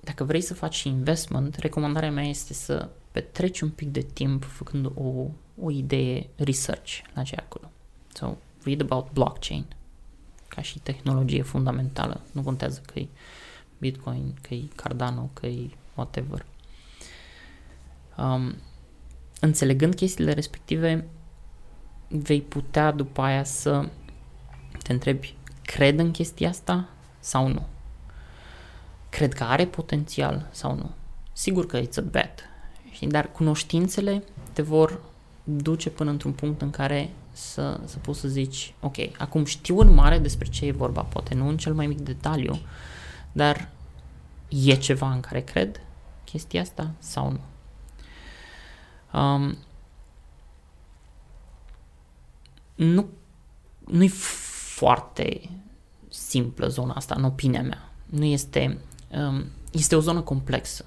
Dacă vrei să faci investment, recomandarea mea este să petreci un pic de timp făcând o, o idee research la ce acolo. So, read about blockchain, ca și tehnologie fundamentală. Nu contează că e Bitcoin, că e Cardano, că e whatever. Um, înțelegând chestiile respective, vei putea după aia să te întrebi, cred în chestia asta sau nu? Cred că are potențial sau nu? Sigur că it's a bet, dar cunoștințele te vor duce până într-un punct în care să, să poți să zici, ok, acum știu în mare despre ce e vorba, poate nu în cel mai mic detaliu, dar e ceva în care cred chestia asta sau nu. Um, nu nu-i foarte simplă zona asta, în opinia mea. Nu este, um, este o zonă complexă.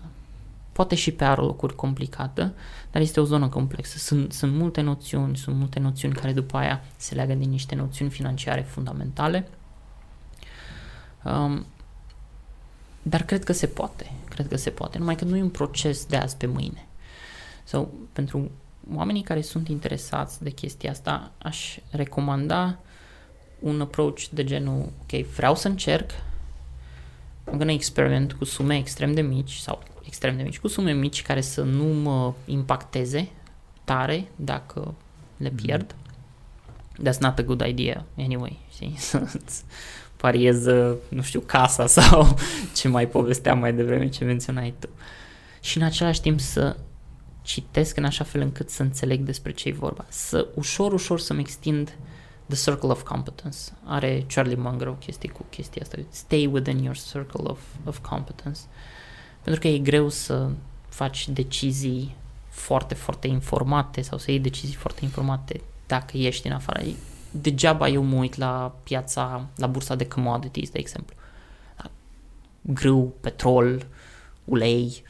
Poate și pe locuri complicată, dar este o zonă complexă. Sunt, sunt multe noțiuni, sunt multe noțiuni care după aia se leagă din niște noțiuni financiare fundamentale. Um, dar cred că se poate. Cred că se poate. Numai că nu e un proces de azi pe mâine. So, pentru oamenii care sunt interesați de chestia asta, aș recomanda un approach de genul, ok, vreau să încerc, I'm gonna experiment cu sume extrem de mici sau extrem de mici, cu sume mici care să nu mă impacteze tare dacă le mhm. pierd. Mm-hmm. That's not a good idea anyway, știi? <laughs> Să-ți pariez, nu știu, casa <laughs> sau ce mai povesteam mai devreme, ce menționai tu. Și în același timp să citesc în așa fel încât să înțeleg despre ce e vorba. Să ușor, ușor să-mi extind uh, The Circle of Competence. Are Charlie Munger o chestie cu chestia asta. Stay within your circle of, of competence. Pentru că e greu să faci decizii foarte, foarte informate sau să iei decizii foarte informate dacă ești în afară. Degeaba eu mă uit la piața, la bursa de commodities, de exemplu. Grâu, petrol, ulei,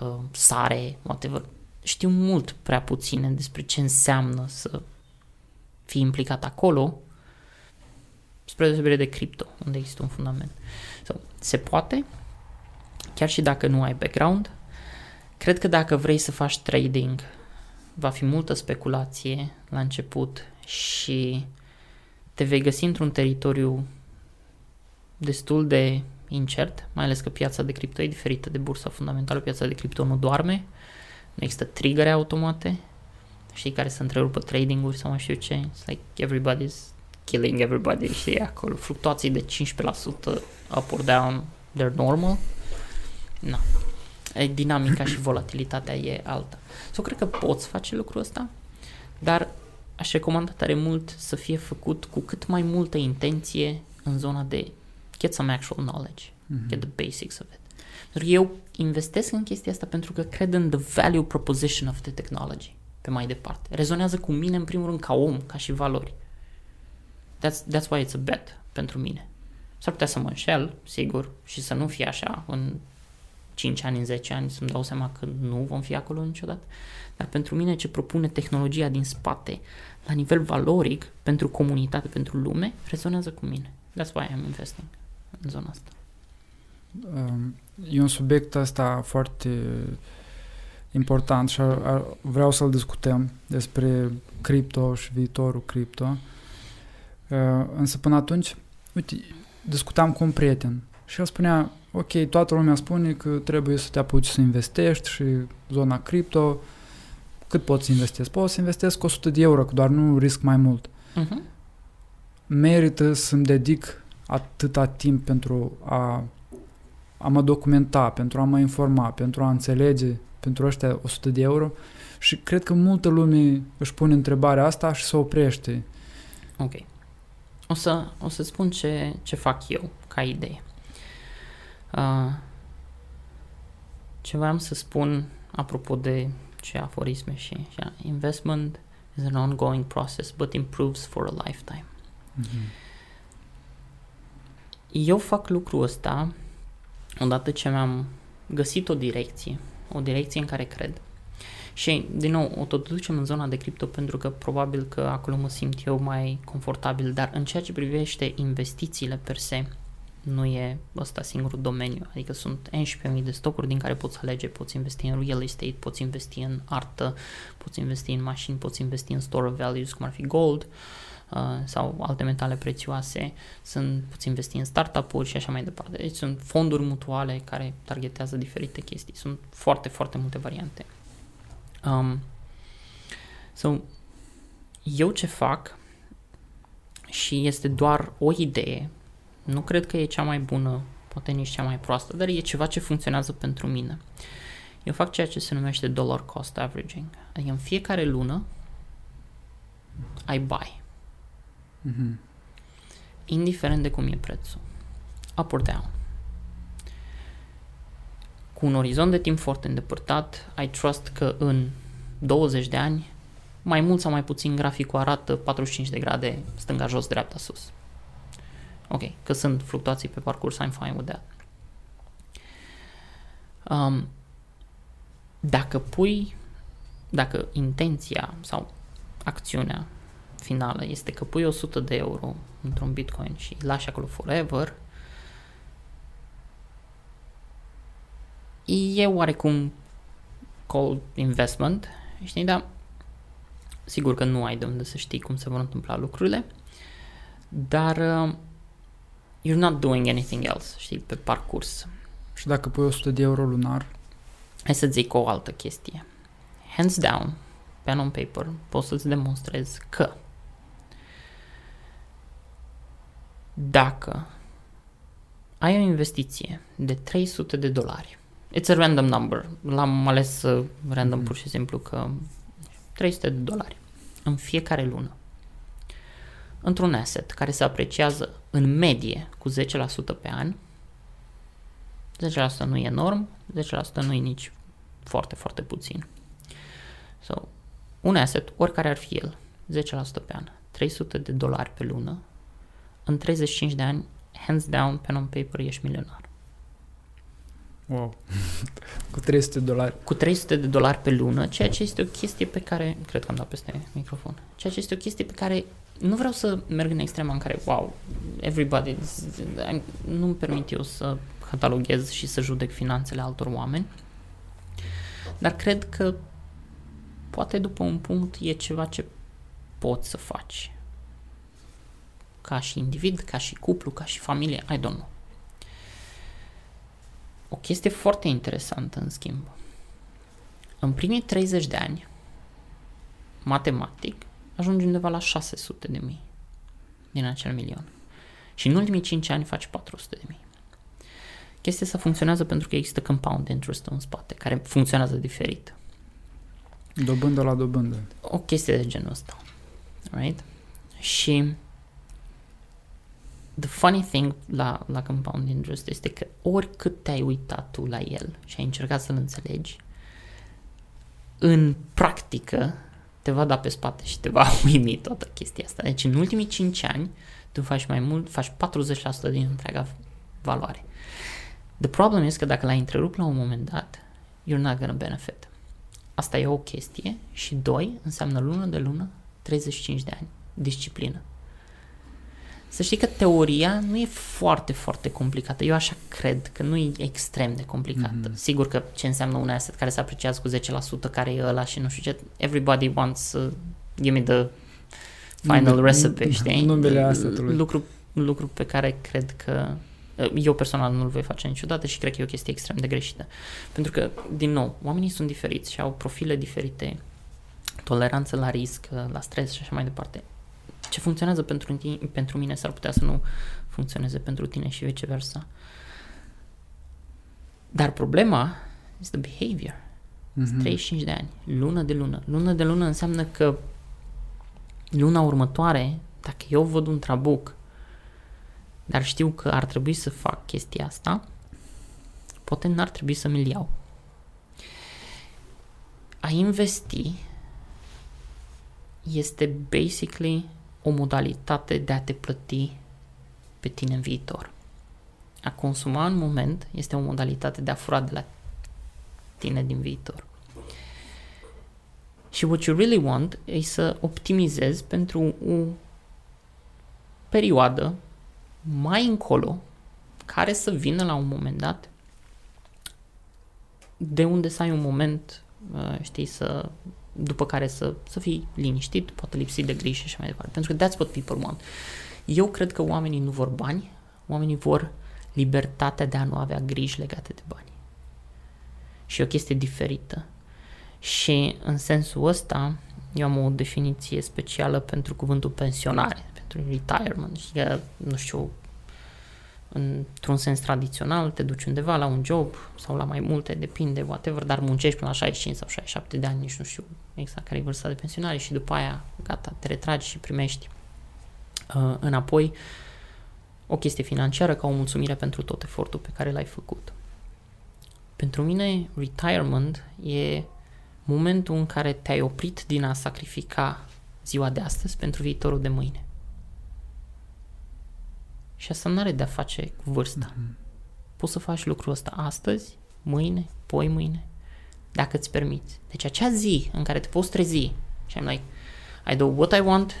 uh, sare, whatever. Știu mult prea puține despre ce înseamnă să fi implicat acolo, spre deosebire de cripto, unde există un fundament. So, se poate, chiar și dacă nu ai background. Cred că dacă vrei să faci trading, va fi multă speculație la început și te vei găsi într-un teritoriu destul de incert, mai ales că piața de cripto e diferită de bursa fundamentală, piața de cripto nu doarme, nu există triggere automate, știi, care să întrerupă trading-uri sau mai știu ce. It's like everybody's killing everybody, știi, acolo, fluctuații de 15% up or down, they're normal. Nu. E dinamica și volatilitatea e alta. So, cred că poți face lucrul ăsta, dar aș recomanda tare mult să fie făcut cu cât mai multă intenție în zona de get some actual knowledge, mm-hmm. get the basics of it. Pentru că eu investesc în chestia asta pentru că cred în the value proposition of the technology pe mai departe. Rezonează cu mine în primul rând ca om, ca și valori. That's, that's why it's a bet pentru mine. S-ar putea să mă înșel, sigur, și să nu fie așa în 5 ani, în 10 ani, să-mi dau seama că nu vom fi acolo niciodată. Dar pentru mine ce propune tehnologia din spate, la nivel valoric, pentru comunitate, pentru lume, rezonează cu mine. That's why I'm investing în zona asta. Um, e un subiect ăsta foarte important și vreau să-l discutăm despre cripto și viitorul cripto. Uh, însă până atunci, uite, discutam cu un prieten și el spunea, ok, toată lumea spune că trebuie să te apuci să investești și zona cripto, cât poți să investezi? Poți să investezi cu 100 de euro, că doar nu risc mai mult. Uh-huh. Merită să-mi dedic atâta timp pentru a, a mă documenta, pentru a mă informa, pentru a înțelege pentru ăștia 100 de euro și cred că multă lume își pune întrebarea asta și se oprește. Ok. O să, o să spun ce, ce fac eu ca idee. Uh, ce vreau să spun apropo de ce aforisme și așa, investment is an ongoing process but improves for a lifetime. Mm-hmm. Eu fac lucrul ăsta odată ce mi-am găsit o direcție, o direcție în care cred. Și, din nou, o tot ducem în zona de cripto pentru că probabil că acolo mă simt eu mai confortabil, dar în ceea ce privește investițiile per se, nu e ăsta singurul domeniu, adică sunt 11.000 de stocuri din care poți alege, poți investi în real estate, poți investi în artă, poți investi în mașini, poți investi în store of values, cum ar fi gold uh, sau alte metale prețioase, sunt, poți investi în startup-uri și așa mai departe. Deci sunt fonduri mutuale care targetează diferite chestii, sunt foarte, foarte multe variante. Um, so, eu ce fac și este doar o idee nu cred că e cea mai bună, poate nici cea mai proastă, dar e ceva ce funcționează pentru mine. Eu fac ceea ce se numește dollar cost averaging. Adică în fiecare lună I buy. Mm-hmm. Indiferent de cum e prețul. Up or down. Cu un orizont de timp foarte îndepărtat, I trust că în 20 de ani, mai mult sau mai puțin graficul arată 45 de grade stânga jos, dreapta sus. Ok, că sunt fluctuații pe parcurs, I'm fine with that. Um, dacă pui, dacă intenția sau acțiunea finală este că pui 100 de euro într-un bitcoin și îl lași acolo forever, e oarecum cold investment, știi, dar sigur că nu ai de unde să știi cum se vor întâmpla lucrurile, dar uh, you're not doing anything else, știi, pe parcurs. Și dacă pui 100 de euro lunar? Hai să zic o altă chestie. Hands down, pen on paper, poți să-ți demonstrezi că dacă ai o investiție de 300 de dolari, it's a random number, l-am ales uh, random mm-hmm. pur și simplu că 300 de dolari în fiecare lună într-un asset care se apreciază în medie cu 10% pe an, 10% nu e enorm, 10% nu e nici foarte, foarte puțin. So, un asset, oricare ar fi el, 10% pe an, 300 de dolari pe lună, în 35 de ani, hands down, pen on paper, ești milionar. Wow. <laughs> cu 300 de dolari. Cu 300 de dolari pe lună, ceea ce este o chestie pe care, cred că am dat peste microfon, ceea ce este o chestie pe care nu vreau să merg în extrema în care, wow, everybody, nu-mi permit eu să cataloghez și să judec finanțele altor oameni, dar cred că poate după un punct e ceva ce poți să faci. Ca și individ, ca și cuplu, ca și familie, I don't know. O chestie foarte interesantă, în schimb. În primii 30 de ani, matematic, ajungi undeva la 600 de mii. din acel milion. Și în ultimii 5 ani faci 400 de mii. Chestia asta funcționează pentru că există compound interest în spate, care funcționează diferit. Dobândă la dobândă. O chestie de genul ăsta. Right? Și the funny thing la, la compound interest este că oricât te-ai uitat tu la el și ai încercat să-l înțelegi, în practică te va da pe spate și te va <laughs> uimi toată chestia asta. Deci în ultimii 5 ani tu faci mai mult, faci 40% din întreaga valoare. The problem este că dacă l-ai întrerupt la un moment dat, you're not gonna benefit. Asta e o chestie și doi, înseamnă lună de lună, 35 de ani. Disciplină. Să știi că teoria nu e foarte, foarte complicată. Eu așa cred că nu e extrem de complicată. Mm-hmm. Sigur că ce înseamnă un asset care se apreciază cu 10%, care e ăla și nu știu ce, everybody wants uh, give me the final Nume, recipe, <laughs> știi? Numele assetului. Lucru, lucru pe care cred că uh, eu personal nu-l voi face niciodată și cred că e o chestie extrem de greșită. Pentru că, din nou, oamenii sunt diferiți și au profile diferite, toleranță la risc, la stres și așa mai departe ce funcționează pentru, tine, pentru mine s-ar putea să nu funcționeze pentru tine și viceversa. Dar problema este behavior. Mm-hmm. 35 de ani, lună de lună. Lună de lună înseamnă că luna următoare, dacă eu văd un trabuc, dar știu că ar trebui să fac chestia asta, poate n-ar trebui să mi-l iau. A investi este basically o modalitate de a te plăti pe tine în viitor. A consuma în moment este o modalitate de a fura de la tine din viitor. Și what you really want e să optimizezi pentru o perioadă mai încolo care să vină la un moment dat de unde să ai un moment, uh, știi, să după care să, să fii liniștit, poate lipsit de griji și așa mai departe. Pentru că that's what people want. Eu cred că oamenii nu vor bani, oamenii vor libertatea de a nu avea griji legate de bani. Și e o chestie diferită. Și în sensul ăsta, eu am o definiție specială pentru cuvântul pensionare, pentru retirement. Și că, nu știu, într-un sens tradițional, te duci undeva la un job sau la mai multe, depinde, whatever, dar muncești până la 65 sau 67 de ani, nici nu știu exact care e vârsta de pensionare și după aia, gata, te retragi și primești uh, înapoi o chestie financiară ca o mulțumire pentru tot efortul pe care l-ai făcut. Pentru mine, retirement e momentul în care te-ai oprit din a sacrifica ziua de astăzi pentru viitorul de mâine. Și asta nu are de-a face cu vârsta. Mm-hmm. Poți să faci lucrul ăsta astăzi, mâine, poi mâine, dacă îți permiți. Deci acea zi în care te poți trezi și am like, I do what I want,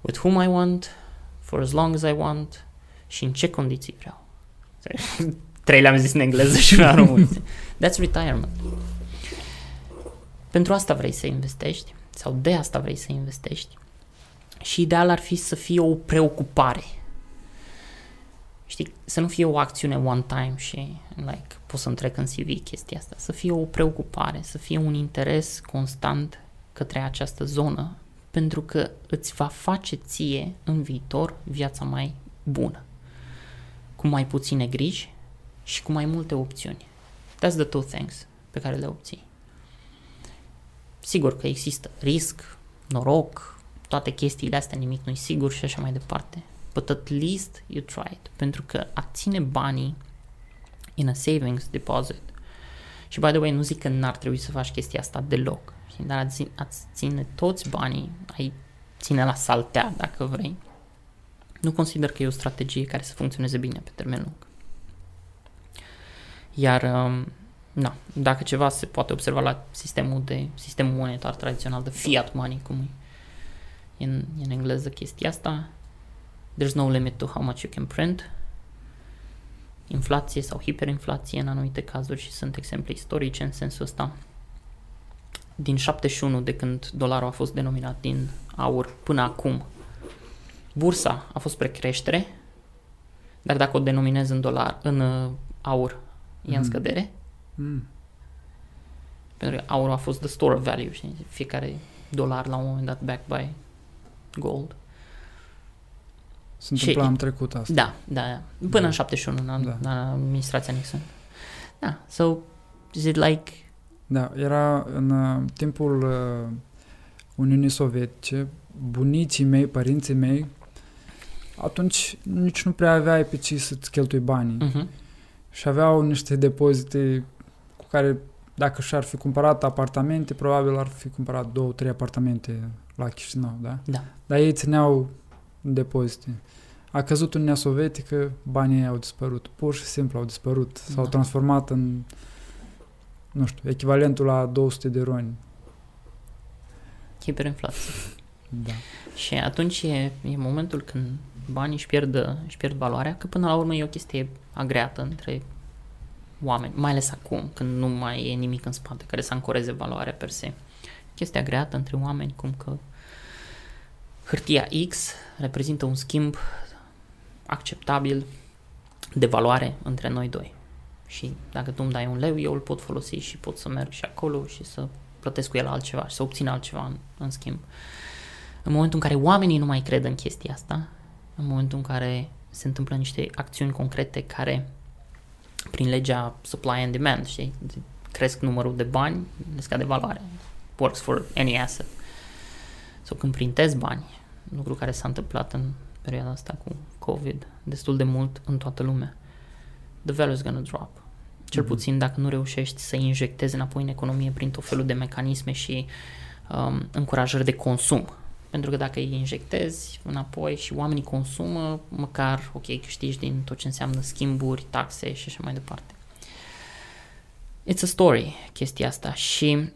with whom I want, for as long as I want și în ce condiții vreau. <laughs> Trei le-am zis în engleză și una în română. That's retirement. Pentru asta vrei să investești sau de asta vrei să investești și ideal ar fi să fie o preocupare știi, să nu fie o acțiune one time și, like, pot să-mi trec în CV chestia asta, să fie o preocupare, să fie un interes constant către această zonă, pentru că îți va face ție în viitor viața mai bună, cu mai puține griji și cu mai multe opțiuni. That's the two things pe care le obții. Sigur că există risc, noroc, toate chestiile astea, nimic nu-i sigur și așa mai departe but at least you tried. Pentru că a ține banii in a savings deposit și, by the way, nu zic că n-ar trebui să faci chestia asta deloc, dar a, ține, a ține toți banii, ai ține la saltea, dacă vrei, nu consider că e o strategie care să funcționeze bine pe termen lung. Iar, um, na, dacă ceva se poate observa la sistemul de sistemul monetar tradițional de fiat money, cum e în, e în engleză chestia asta, There's no limit to how much you can print. Inflație sau hiperinflație în anumite cazuri și sunt exemple istorice în sensul ăsta. Din 71, de când dolarul a fost denominat din aur până acum, bursa a fost spre creștere, dar dacă o denominez în dolar, în uh, aur, e mm. în scădere. Mm. Pentru că aurul a fost the store of value, știi? Fiecare dolar la un moment dat backed by gold. Se întâmpla Și- în trecut asta. Da, da, da. Până Da. în 71, în, Da. da. în administrația Nixon. Da, so, is it like... Da, era în uh, timpul uh, Uniunii Sovietice, bunicii mei, părinții mei, atunci nici nu prea aveai pe ce să-ți cheltui banii. Uh-huh. Și aveau niște depozite cu care, dacă și-ar fi cumpărat apartamente, probabil ar fi cumpărat două, trei apartamente la Chișinău, da? Da. Dar ei țineau în depozite. A căzut Uniunea Sovietică, banii ei au dispărut. Pur și simplu au dispărut. S-au Da. transformat în, nu știu, echivalentul la 200 de roni. Hiperinflație. Da. Și atunci e, e momentul când banii își pierd, își pierd valoarea, că până la urmă e o chestie agreată între oameni, mai ales acum, când nu mai e nimic în spate care să ancoreze valoarea per se. Chestia agreată între oameni, cum că hârtia X reprezintă un schimb acceptabil de valoare între noi doi. Și dacă tu îmi dai un leu, eu îl pot folosi și pot să merg și acolo și să plătesc cu el altceva și să obțin altceva în, în schimb. În momentul în care oamenii nu mai cred în chestia asta, în momentul în care se întâmplă niște acțiuni concrete care, prin legea supply and demand, știi, cresc numărul de bani, le scade valoare. Works for any asset. Sau când printezi bani, lucru care s-a întâmplat în perioada asta cu COVID destul de mult în toată lumea, the value is gonna drop. Cel Mhm. puțin dacă nu reușești să injectezi înapoi în economie prin tot felul de mecanisme și um, încurajări de consum. Pentru că dacă îi injectezi înapoi și oamenii consumă, măcar, ok, câștigi din tot ce înseamnă schimburi, taxe și așa mai departe. It's a story, chestia asta. Și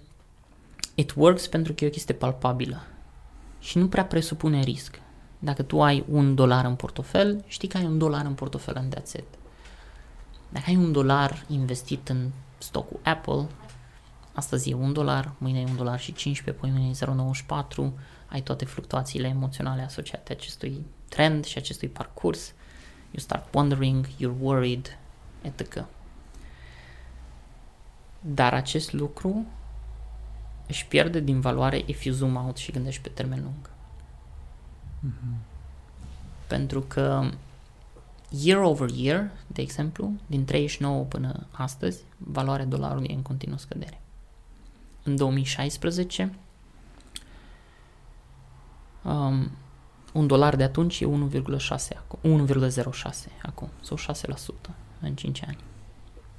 it works pentru că e o chestie palpabilă. Și nu prea presupune risc. Dacă tu ai un dolar în portofel, știi că ai un dolar în portofel în that's it. Dacă ai un dolar investit în stocul Apple, astăzi e un dolar, mâine e un dolar și 15, poi mâine e 0,94, ai toate fluctuațiile emoționale asociate acestui trend și acestui parcurs. You start wondering, you're worried, etc. Dar acest lucru își pierde din valoare if you zoom out și gândești pe termen lung. Mhm. Pentru că year over year, de exemplu, din 39 până astăzi, valoarea dolarului e în continuă scădere. În 2016, um, un dolar de atunci e 1,6 acum, 1,06 acum, sau 6% în 5 ani.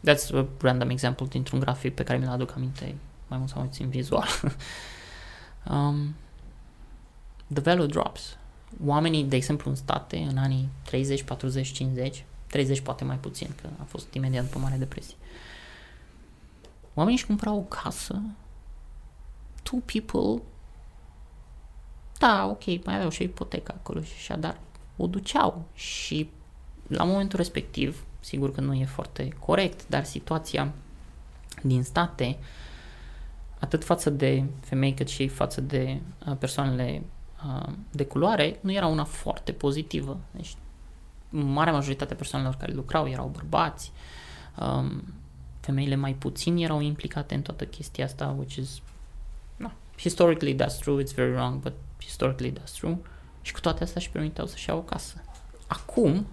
That's a random example dintr-un grafic pe care mi-l aduc aminte mai mult sau mai puțin vizual. <laughs> um, the value drops. Oamenii, de exemplu, în state, în anii 30, 40, 50, 30 poate mai puțin, că a fost imediat după Marea Depresie. Oamenii își cumpărau o casă, two people, da, ok, mai aveau și o ipotecă acolo și așa, dar o duceau și la momentul respectiv, sigur că nu e foarte corect, dar situația din state, atât față de femei cât și față de uh, persoanele uh, de culoare, nu era una foarte pozitivă. Deci, marea majoritate a persoanelor care lucrau erau bărbați, um, femeile mai puțin erau implicate în toată chestia asta, which is, no, historically that's true, it's very wrong, but historically that's true. Și cu toate astea își permiteau să-și iau o casă. Acum,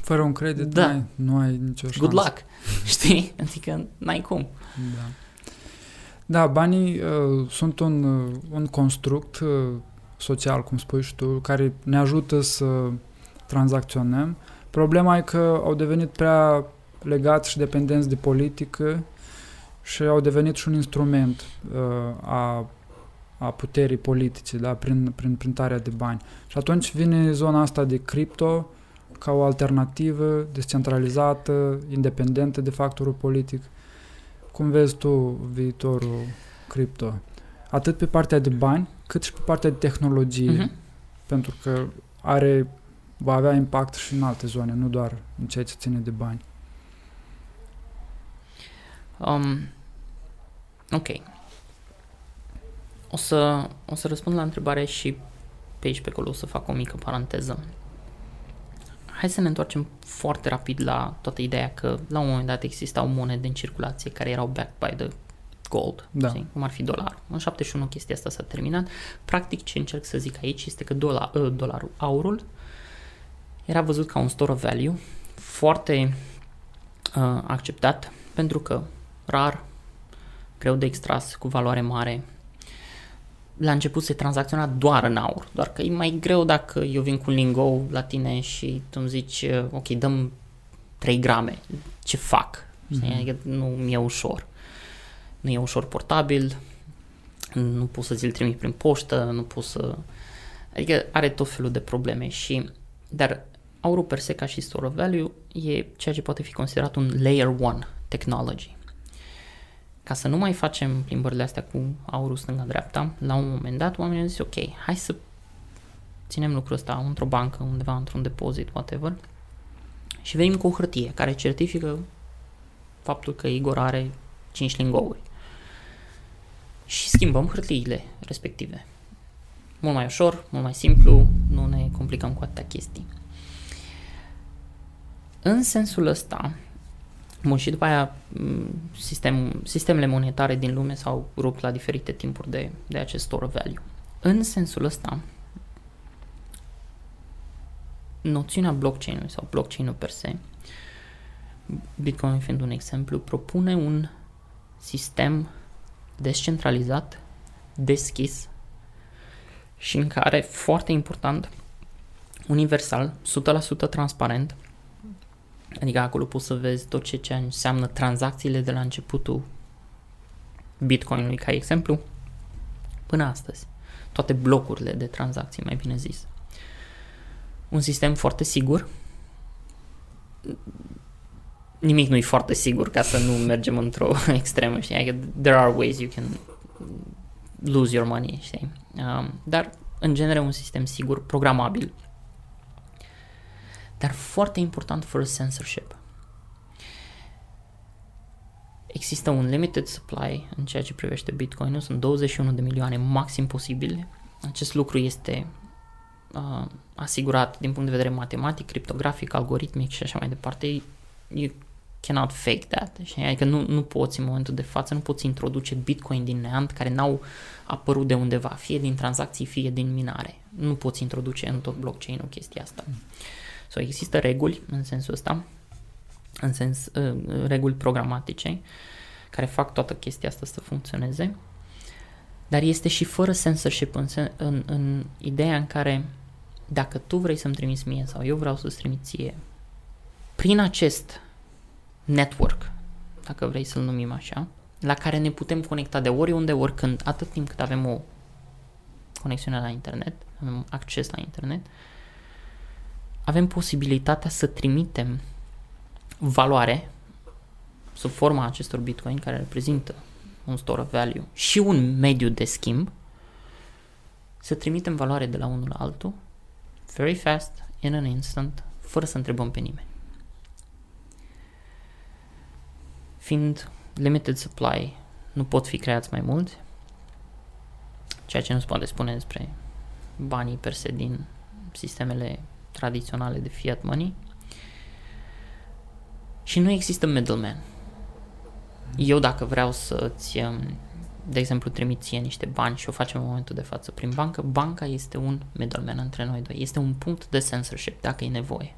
Fără un credit Da. n-ai, nu ai nicio șansă. good luck, <laughs> știi? Adică n-ai cum. Da. Da, banii uh, sunt un, uh, un construct uh, social, cum spui și tu, care ne ajută să tranzacționăm. Problema e că au devenit prea legați și dependenți de politică și au devenit și un instrument uh, a, a puterii politice, da, prin, prin printarea de bani. Și atunci vine zona asta de cripto ca o alternativă descentralizată, independentă de factorul politic. Cum vezi tu viitorul cripto? Atât pe partea de bani, cât și pe partea de tehnologie, Mhm. pentru că are, va avea impact și în alte zone, nu doar în ceea ce ține de bani. Um, ok. O să, o să răspund la întrebare și pe aici pe acolo o să fac o mică paranteză. Hai să ne întoarcem foarte rapid la toată ideea că la un moment dat existau monede în circulație care erau backed by the gold, Da. știi? cum ar fi dolarul. În 71 chestia asta s-a terminat. Practic ce încerc să zic aici este că dolar, uh, dolarul, aurul, era văzut ca un store of value foarte uh, acceptat pentru că rar, greu de extras, cu valoare mare. La început se tranzacționa doar în aur, doar că e mai greu dacă eu vin cu un lingou la tine și tu îmi zici, uh, ok, dăm 3 grame, ce fac? Mm-hmm. Adică nu mi-e ușor. Nu e ușor portabil, nu pot să zi-l trimit prin poștă, nu pot să... Adică are tot felul de probleme și... Dar aurul per se ca și store of value e ceea ce poate fi considerat un layer 1 technology. Ca să nu mai facem plimbările astea cu aurul stânga-dreapta, la un moment dat oamenii au zis, ok, hai să ținem lucrul ăsta într-o bancă, undeva, într-un depozit, whatever, și venim cu o hârtie care certifică faptul că Igor are 5 lingouri. Și schimbăm hârtiile respective. Mult mai ușor, mult mai simplu, nu ne complicăm cu atâtea chestii. În sensul ăsta, bun, și după aia m, sistem, sistemele monetare din lume s-au rupt la diferite timpuri de, de acest store of value. În sensul ăsta, noțiunea blockchain-ului sau blockchain-ul per se, Bitcoin fiind un exemplu, propune un sistem descentralizat, deschis și în care, foarte important, universal, 100% transparent, adică acolo poți să vezi tot ce, ce înseamnă tranzacțiile de la începutul Bitcoinului, ca exemplu, până astăzi. Toate blocurile de tranzacții, mai bine zis. Un sistem foarte sigur, nimic nu e foarte sigur ca să nu mergem într-o <laughs> extremă, știi? Adică there are ways you can lose your money, știi? Um, dar, în genere, un sistem sigur, programabil, dar foarte important fără censorship. Există un limited supply în ceea ce privește Bitcoin, sunt 21 de milioane maxim posibile. Acest lucru este uh, asigurat din punct de vedere matematic, criptografic, algoritmic și așa mai departe. You cannot fake that. Știi? Adică nu, nu poți în momentul de față, nu poți introduce Bitcoin din neant care n-au apărut de undeva, fie din tranzacții, fie din minare. Nu poți introduce în tot blockchain-ul chestia asta. So, există reguli în sensul ăsta, în sens uh, reguli programatice care fac toată chestia asta să funcționeze, dar este și fără censorship în, sen- în, în ideea în care dacă tu vrei să-mi trimiți mie sau eu vreau să-ți trimit ție, prin acest network, dacă vrei să-l numim așa, la care ne putem conecta de oriunde, oricând, atât timp cât avem o conexiune la internet, avem acces la internet, avem posibilitatea să trimitem valoare sub forma acestor bitcoin care reprezintă un store of value și un mediu de schimb, să trimitem valoare de la unul la altul, very fast, in an instant, fără să întrebăm pe nimeni. Fiind limited supply, nu pot fi creați mai mulți, ceea ce nu se poate spune despre banii per se din sistemele tradiționale de fiat money. Și nu există middleman. Eu dacă vreau să-ți, de exemplu, trimit ție niște bani și o facem în momentul de față prin bancă, banca este un middleman între noi doi. Este un punct de censorship dacă e nevoie.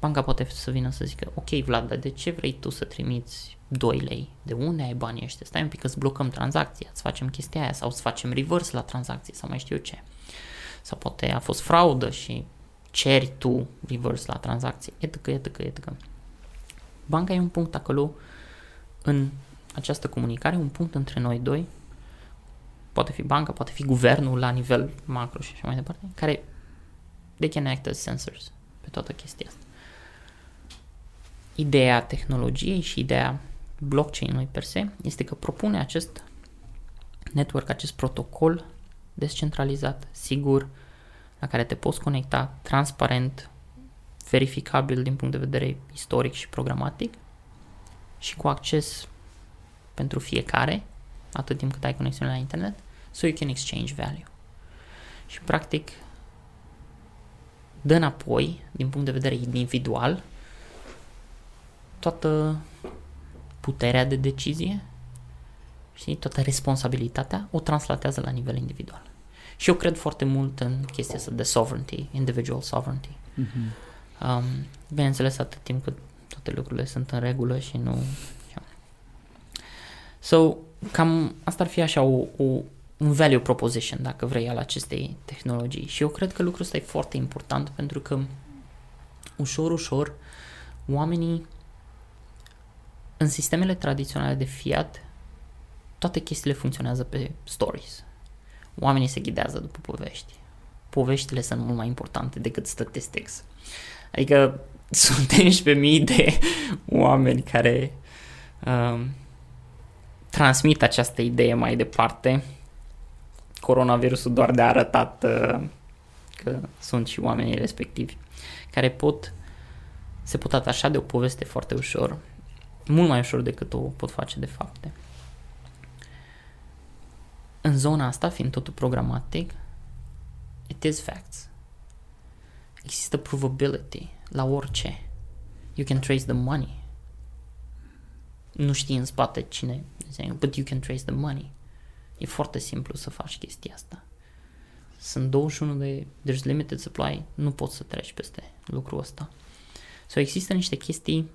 Banca poate să vină să zică, ok Vlad, dar de ce vrei tu să trimiți 2 lei? De unde ai banii ăștia? Stai un pic că îți blocăm tranzacția, îți facem chestia aia sau îți facem reverse la tranzacție sau mai știu eu ce. Sau poate a fost fraudă și ceri tu reverse la tranzacție, etc., etc., etc. Banca e un punct acolo în această comunicare, un punct între noi doi, poate fi banca, poate fi guvernul la nivel macro și așa mai departe, care they can act as sensors pe toată chestia asta. Ideea tehnologiei și ideea blockchain-ului per se este că propune acest network, acest protocol descentralizat, sigur, la care te poți conecta transparent, verificabil din punct de vedere istoric și programatic și cu acces pentru fiecare, atât timp cât ai conexiune la internet, so you can exchange value. Și practic dă înapoi, din punct de vedere individual, toată puterea de decizie știi, toată responsabilitatea o translatează la nivel individual. Și eu cred foarte mult în chestia asta de sovereignty, individual sovereignty. Mm-hmm. Um, bineînțeles, atât timp cât toate lucrurile sunt în regulă și nu... So, cam asta ar fi așa o, o, un value proposition, dacă vrei, al acestei tehnologii. Și eu cred că lucrul ăsta e foarte important pentru că ușor, ușor, oamenii în sistemele tradiționale de fiat, toate chestiile funcționează pe stories. Oamenii se ghidează după povești. Poveștile sunt mult mai importante decât statistics. Adică <laughs> sunt 11.000 de oameni care uh, transmit această idee mai departe. Coronavirusul doar de a arătat uh, că sunt și oamenii respectivi care pot se pot atașa de o poveste foarte ușor, mult mai ușor decât o pot face de fapte. În zona asta, fiind totul programatic, it is facts. Există probability la orice. You can trace the money. Nu știi în spate cine, but you can trace the money. E foarte simplu să faci chestia asta. Sunt 21 de, there's limited supply, nu poți să treci peste lucrul ăsta. Sau există niște chestii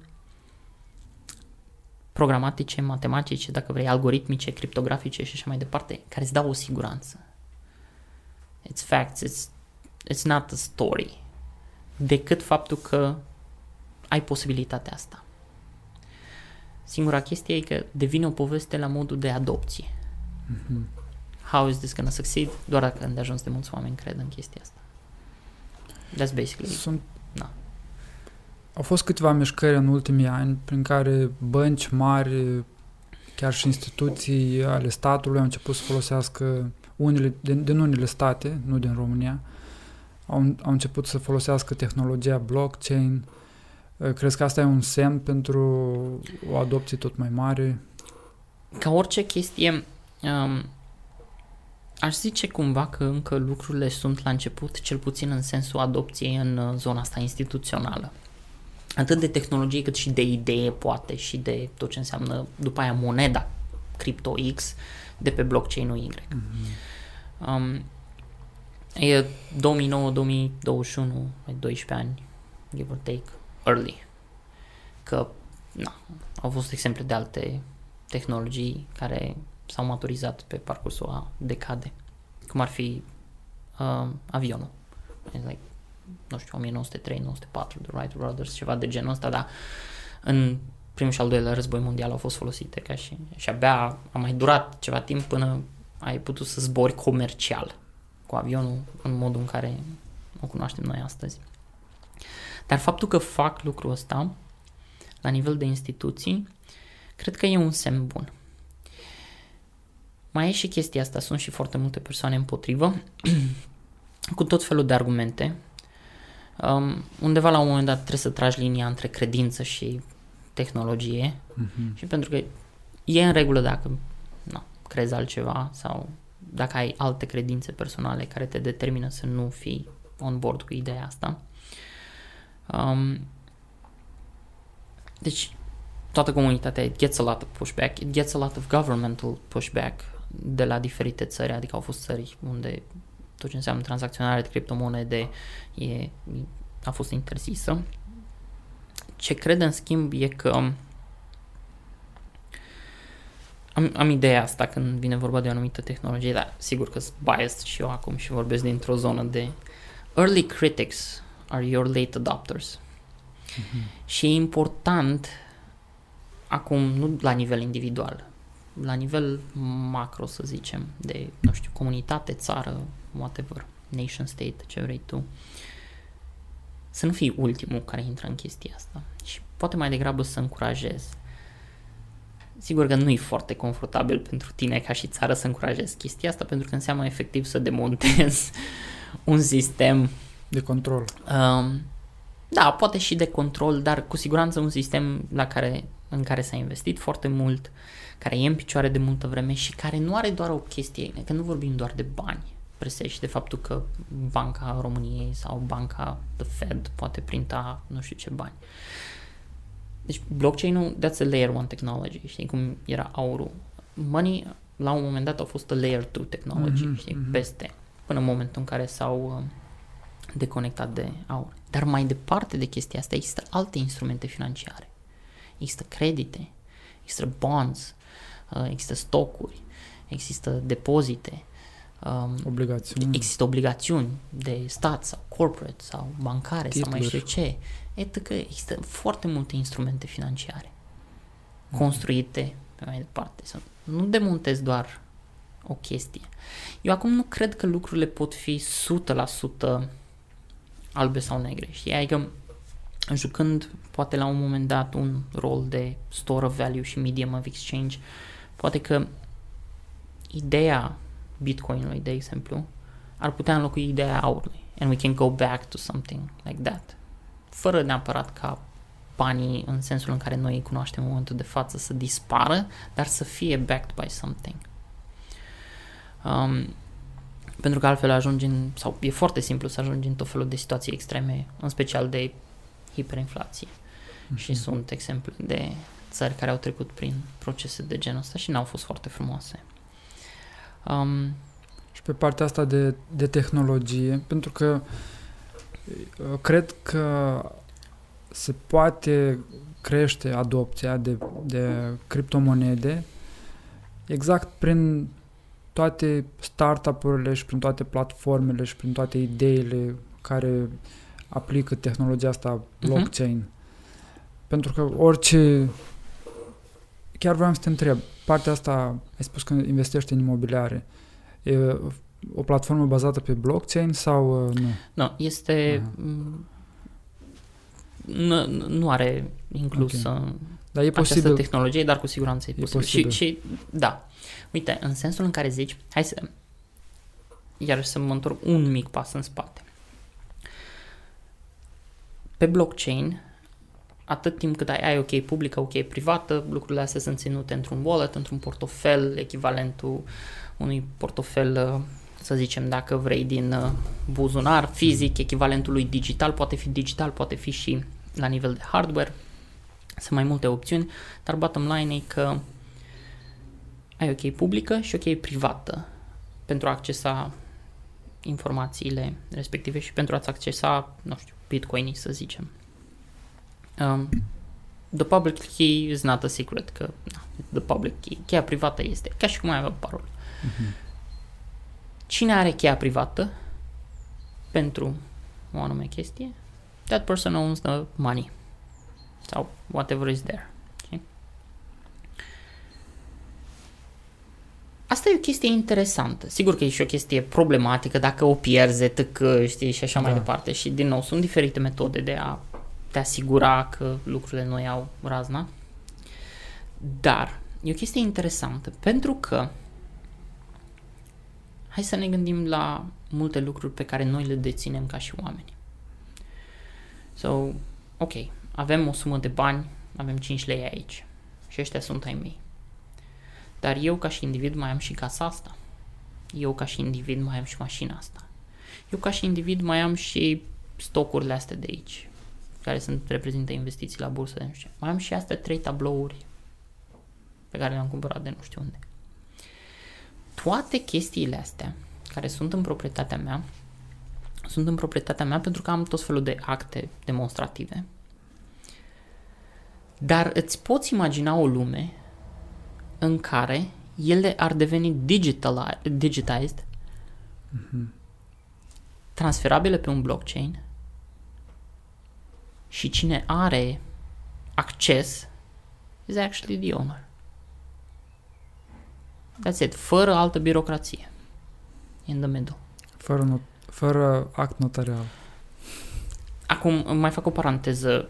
programatice, matematice, dacă vrei, algoritmice, criptografice și așa mai departe, care îți dau o siguranță. It's facts, it's, it's not a story. Decât faptul că ai posibilitatea asta. Singura chestie e că devine o poveste la modul de adopție. Mm-hmm. How is this gonna succeed? Doar dacă ajuns de mulți oameni cred în chestia asta. That's basically Sunt au fost câteva mișcări în ultimii ani prin care bănci mari, chiar și instituții ale statului au început să folosească unele, din, din unele state, nu din România, au, au început să folosească tehnologia blockchain. Crezi că asta e un semn pentru o adopție tot mai mare? Ca orice chestie, um, aș zice cumva că încă lucrurile sunt la început, cel puțin în sensul adopției în uh, zona asta instituțională atât de tehnologie cât și de idee poate și de tot ce înseamnă după aia moneda Crypto X de pe blockchain-ul Y. Mm-hmm. Um, e 2009-2021, 12 ani, give or take, early. Că, na, au fost exemple de alte tehnologii care s-au maturizat pe parcursul a decade, cum ar fi uh, avionul. Like, nu știu, 1903, 1904, The Wright Brothers, ceva de genul ăsta, dar în primul și al doilea război mondial au fost folosite ca și, și abia a mai durat ceva timp până ai putut să zbori comercial cu avionul în modul în care o cunoaștem noi astăzi. Dar faptul că fac lucrul ăsta la nivel de instituții, cred că e un semn bun. Mai e și chestia asta, sunt și foarte multe persoane împotrivă, <clears throat> cu tot felul de argumente, um, undeva la un moment dat trebuie să tragi linia între credință și tehnologie mm-hmm. și pentru că e în regulă dacă nu, crezi altceva sau dacă ai alte credințe personale care te determină să nu fii on board cu ideea asta. Um, deci, toată comunitatea, it gets a lot of pushback, it gets a lot of governmental pushback de la diferite țări, adică au fost țări unde tot ce înseamnă tranzacționare de criptomonede e, a fost interzisă. Ce cred în schimb e că am, am ideea asta când vine vorba de o anumită tehnologie, dar sigur că sunt biased și eu acum și vorbesc dintr-o zonă de early critics are your late adopters. Mm-hmm. Și e important acum, nu la nivel individual, la nivel macro, să zicem, de, nu știu, comunitate, țară, whatever, nation state, ce vrei tu, să nu fii ultimul care intră în chestia asta și poate mai degrabă să încurajezi. Sigur că nu e foarte confortabil pentru tine ca și țară să încurajezi chestia asta pentru că înseamnă efectiv să demontezi <laughs> un sistem de control. Um, da, poate și de control, dar cu siguranță un sistem la care, în care s-a investit foarte mult, care e în picioare de multă vreme și care nu are doar o chestie, că nu vorbim doar de bani presești de faptul că Banca României sau Banca The Fed poate printa nu știu ce bani. Deci blockchain-ul, that's a layer one technology, știi cum era aurul. money la un moment dat au fost a layer 2 technology, mm-hmm, știi, mm-hmm. peste, până în momentul în care s-au uh, deconectat de aur. Dar mai departe de chestia asta există alte instrumente financiare. Există credite, există bonds, uh, există stocuri, există depozite, um, obligațiuni. există obligațiuni de stat sau corporate sau bancare Titluri. sau mai știu ce. Etc. Există foarte multe instrumente financiare construite pe mai departe. Să nu demontez doar o chestie. Eu acum nu cred că lucrurile pot fi 100% albe sau negre. Știi? Adică jucând poate la un moment dat un rol de store of value și medium of exchange, poate că ideea Bitcoinului, de exemplu, ar putea înlocui ideea aurului. And we can go back to something like that. Fără neapărat ca banii în sensul în care noi îi cunoaștem în momentul de față să dispară, dar să fie backed by something. Um, pentru că altfel ajungi în, sau e foarte simplu să ajungi în tot felul de situații extreme, în special de hiperinflație. Mm-hmm. Și sunt exemple de țări care au trecut prin procese de genul ăsta și n-au fost foarte frumoase. Um, și pe partea asta de, de tehnologie, pentru că uh, cred că se poate crește adopția de, de criptomonede exact prin toate startup-urile și prin toate platformele și prin toate ideile care aplică tehnologia asta mhm. blockchain. Uh-huh. Pentru că orice... Chiar vreau să te întreb, partea asta, ai spus că investești în imobiliare, e o platformă bazată pe blockchain sau uh, nu? Nu, este... Uh-huh nu, nu are inclus okay. dar e această posibil. tehnologie, dar cu siguranță e, e posibil. posibil. Și, și, da, uite, în sensul în care zici, hai să, iar să mă întorc un mic pas în spate. Pe blockchain, atât timp cât ai, ai ok publică, ok privată, lucrurile astea sunt ținute într-un wallet, într-un portofel, echivalentul unui portofel, să zicem, dacă vrei, din uh, buzunar fizic, echivalentul lui digital, poate fi digital, poate fi și la nivel de hardware, sunt mai multe opțiuni, dar bottom line e că ai o cheie publică și o cheie privată pentru a accesa informațiile respective și pentru a-ți accesa, nu știu, bitcoinii, să zicem. Um, the public key is not a secret, că na, the public key, cheia privată este, ca și cum ai avea parol. Uh-huh. Cine are cheia privată pentru o anume chestie? that person owns the money sau whatever is there. Okay? Asta e o chestie interesantă. Sigur că e și o chestie problematică dacă o pierzi, tăcă, știi, și așa da. mai departe. Și din nou, sunt diferite metode de a te asigura că lucrurile nu iau razna. Dar e o chestie interesantă pentru că hai să ne gândim la multe lucruri pe care noi le deținem ca și oameni. So, ok, avem o sumă de bani, avem 5 lei aici și ăștia sunt ai mei. Dar eu ca și individ mai am și casa asta. Eu ca și individ mai am și mașina asta. Eu ca și individ mai am și stocurile astea de aici, care sunt reprezintă investiții la bursă de nu știu. Mai am și astea trei tablouri pe care le-am cumpărat de nu știu unde. Toate chestiile astea care sunt în proprietatea mea sunt în proprietatea mea pentru că am tot felul de acte demonstrative. Dar îți poți imagina o lume în care ele ar deveni digital, digitized, mm-hmm. transferabile pe un blockchain și cine are acces is actually the owner. That's it. Fără altă birocrație. In the middle. Fără not- fără act notarial. Acum, mai fac o paranteză.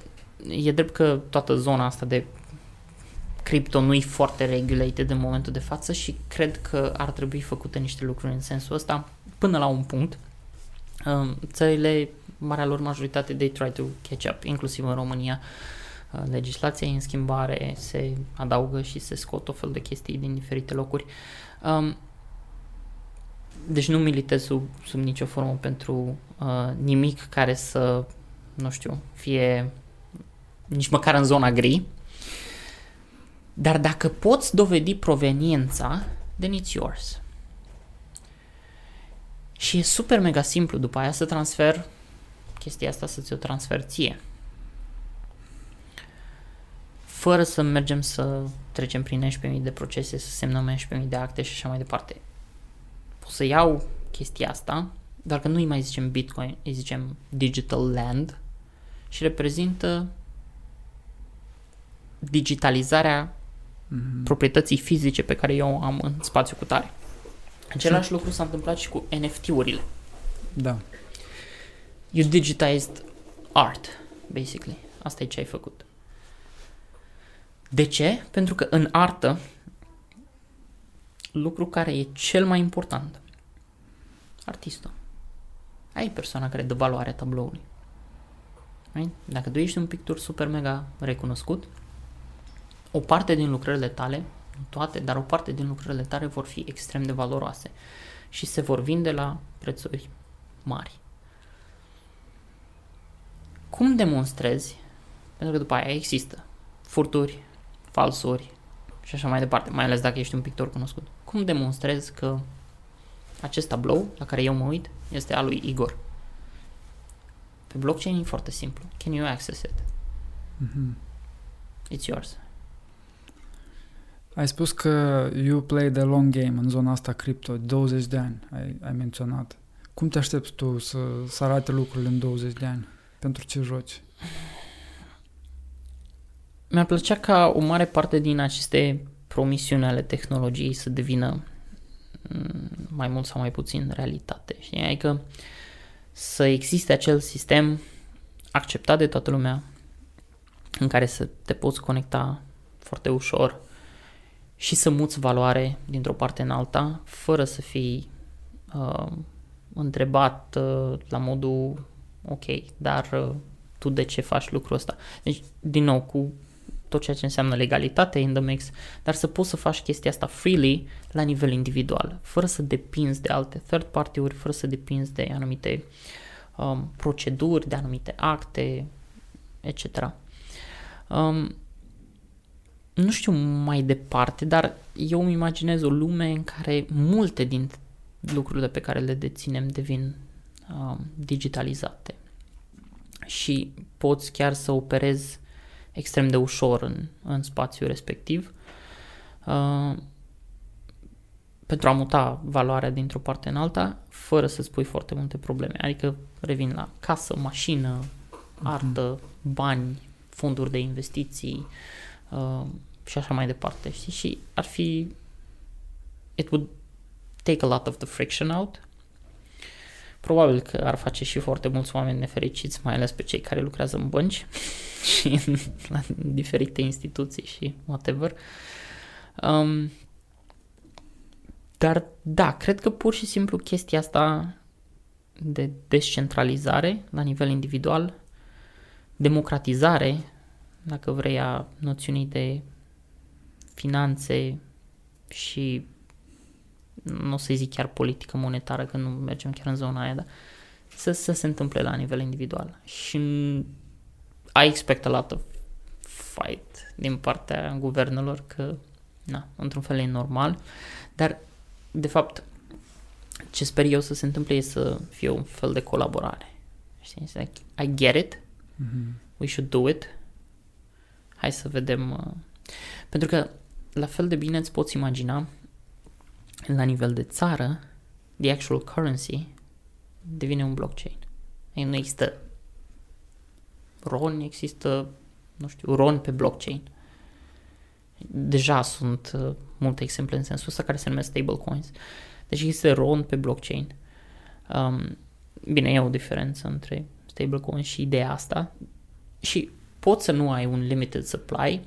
E drept că toată zona asta de cripto nu e foarte regulated în momentul de față și cred că ar trebui făcute niște lucruri în sensul ăsta până la un punct. Um, țările, marea lor majoritate, they try to catch up, inclusiv în România. Uh, legislația e în schimbare, se adaugă și se scot o fel de chestii din diferite locuri. Um, deci nu militez sub, sub nicio formă pentru uh, nimic care să, nu știu, fie nici măcar în zona gri. Dar dacă poți dovedi proveniența, then it's yours. Și e super mega simplu după aia să transfer chestia asta, să ți-o transfer ție. Fără să mergem să trecem prin 11.000 de procese, să semnăm 11.000 de acte și așa mai departe. Pot să iau chestia asta, dar că nu îi mai zicem Bitcoin, îi zicem Digital Land și reprezintă digitalizarea mm-hmm. proprietății fizice pe care eu o am în spațiu cu tare. Același lucru s-a întâmplat și cu NFT-urile. Da. You digitized art, basically. Asta e ce ai făcut. De ce? Pentru că în artă, lucru care e cel mai important, artistul. Ai persoana care dă valoare tabloului. Right? Dacă tu ești un pictur super mega recunoscut, o parte din lucrările tale, nu toate, dar o parte din lucrările tale vor fi extrem de valoroase și se vor vinde la prețuri mari. Cum demonstrezi? Pentru că după aia există furturi, falsuri și așa mai departe, mai ales dacă ești un pictor cunoscut. Cum demonstrezi că acest tablou la care eu mă uit este al lui Igor? Pe blockchain e foarte simplu. Can you access it? Mm-hmm. It's yours. Ai spus că you play the long game în zona asta cripto, 20 de ani, ai, ai menționat. Cum te aștepți tu să, să arate lucrurile în 20 de ani? Pentru ce joci? Mi-ar plăcea ca o mare parte din aceste promisiuni ale tehnologiei să devină mm, mai mult sau mai puțin realitate. Știi? Adică să existe acel sistem acceptat de toată lumea în care să te poți conecta foarte ușor și să muți valoare dintr-o parte în alta fără să fii uh, întrebat uh, la modul ok, dar uh, tu de ce faci lucrul ăsta? Deci, din nou, cu tot ceea ce înseamnă legalitate in the mix, dar să poți să faci chestia asta freely la nivel individual, fără să depinzi de alte third party-uri, fără să depinzi de anumite um, proceduri, de anumite acte, etc. Um, nu știu mai departe, dar eu îmi imaginez o lume în care multe din lucrurile pe care le deținem devin uh, digitalizate și poți chiar să operezi extrem de ușor în, în spațiul respectiv uh, pentru a muta valoarea dintr-o parte în alta fără să-ți pui foarte multe probleme. Adică revin la casă, mașină, mhm. artă, bani, fonduri de investiții, uh, și așa mai departe, știi? Și ar fi... It would take a lot of the friction out. Probabil că ar face și foarte mulți oameni nefericiți, mai ales pe cei care lucrează în bănci <laughs> și în, la diferite instituții și whatever. Um, dar da, cred că pur și simplu chestia asta de descentralizare la nivel individual, democratizare, dacă vrei, a noțiunii de finanțe și nu o să zic chiar politică monetară, că nu mergem chiar în zona aia, dar să, să se întâmple la nivel individual. Și I expect a lot of fight din partea guvernelor că, na, într-un fel e normal, dar, de fapt, ce sper eu să se întâmple e să fie un fel de colaborare. Știi? Like, I get it, mm-hmm. we should do it, hai să vedem, uh, pentru că la fel de bine îți poți imagina la nivel de țară, the actual currency devine un blockchain. Ei, nu există RON, există, nu știu, RON pe blockchain. Deja sunt uh, multe exemple în sensul ăsta care se numesc stablecoins. Deci există RON pe blockchain. Um, bine, e o diferență între stablecoin și ideea asta. Și poți să nu ai un limited supply,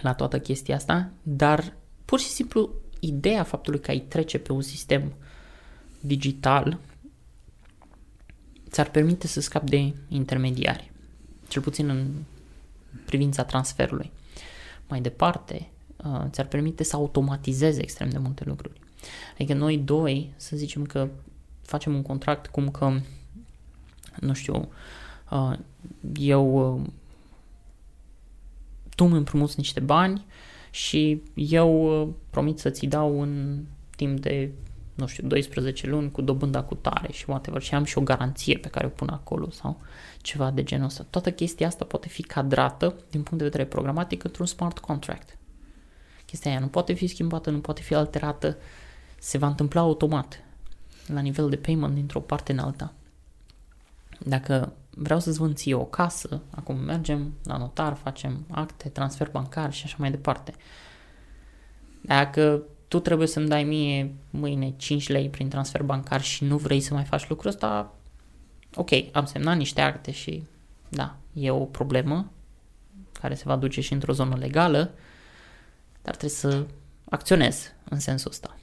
la toată chestia asta, dar pur și simplu ideea faptului că ai trece pe un sistem digital ți-ar permite să scapi de intermediari, cel puțin în privința transferului. Mai departe, uh, ți-ar permite să automatizezi extrem de multe lucruri. Adică noi doi, să zicem că facem un contract cum că, nu știu, uh, eu tu îmi împrumuți niște bani și eu uh, promit să ți dau în timp de, nu știu, 12 luni cu dobânda cu tare și whatever și am și o garanție pe care o pun acolo sau ceva de genul ăsta. Toată chestia asta poate fi cadrată din punct de vedere programatic într-un smart contract. Chestia aia nu poate fi schimbată, nu poate fi alterată, se va întâmpla automat la nivel de payment dintr-o parte în alta. Dacă vreau să-ți vând ție o casă, acum mergem la notar, facem acte, transfer bancar și așa mai departe. Dacă tu trebuie să-mi dai mie mâine 5 lei prin transfer bancar și nu vrei să mai faci lucrul ăsta, ok, am semnat niște acte și da, e o problemă care se va duce și într-o zonă legală, dar trebuie să acționez în sensul ăsta.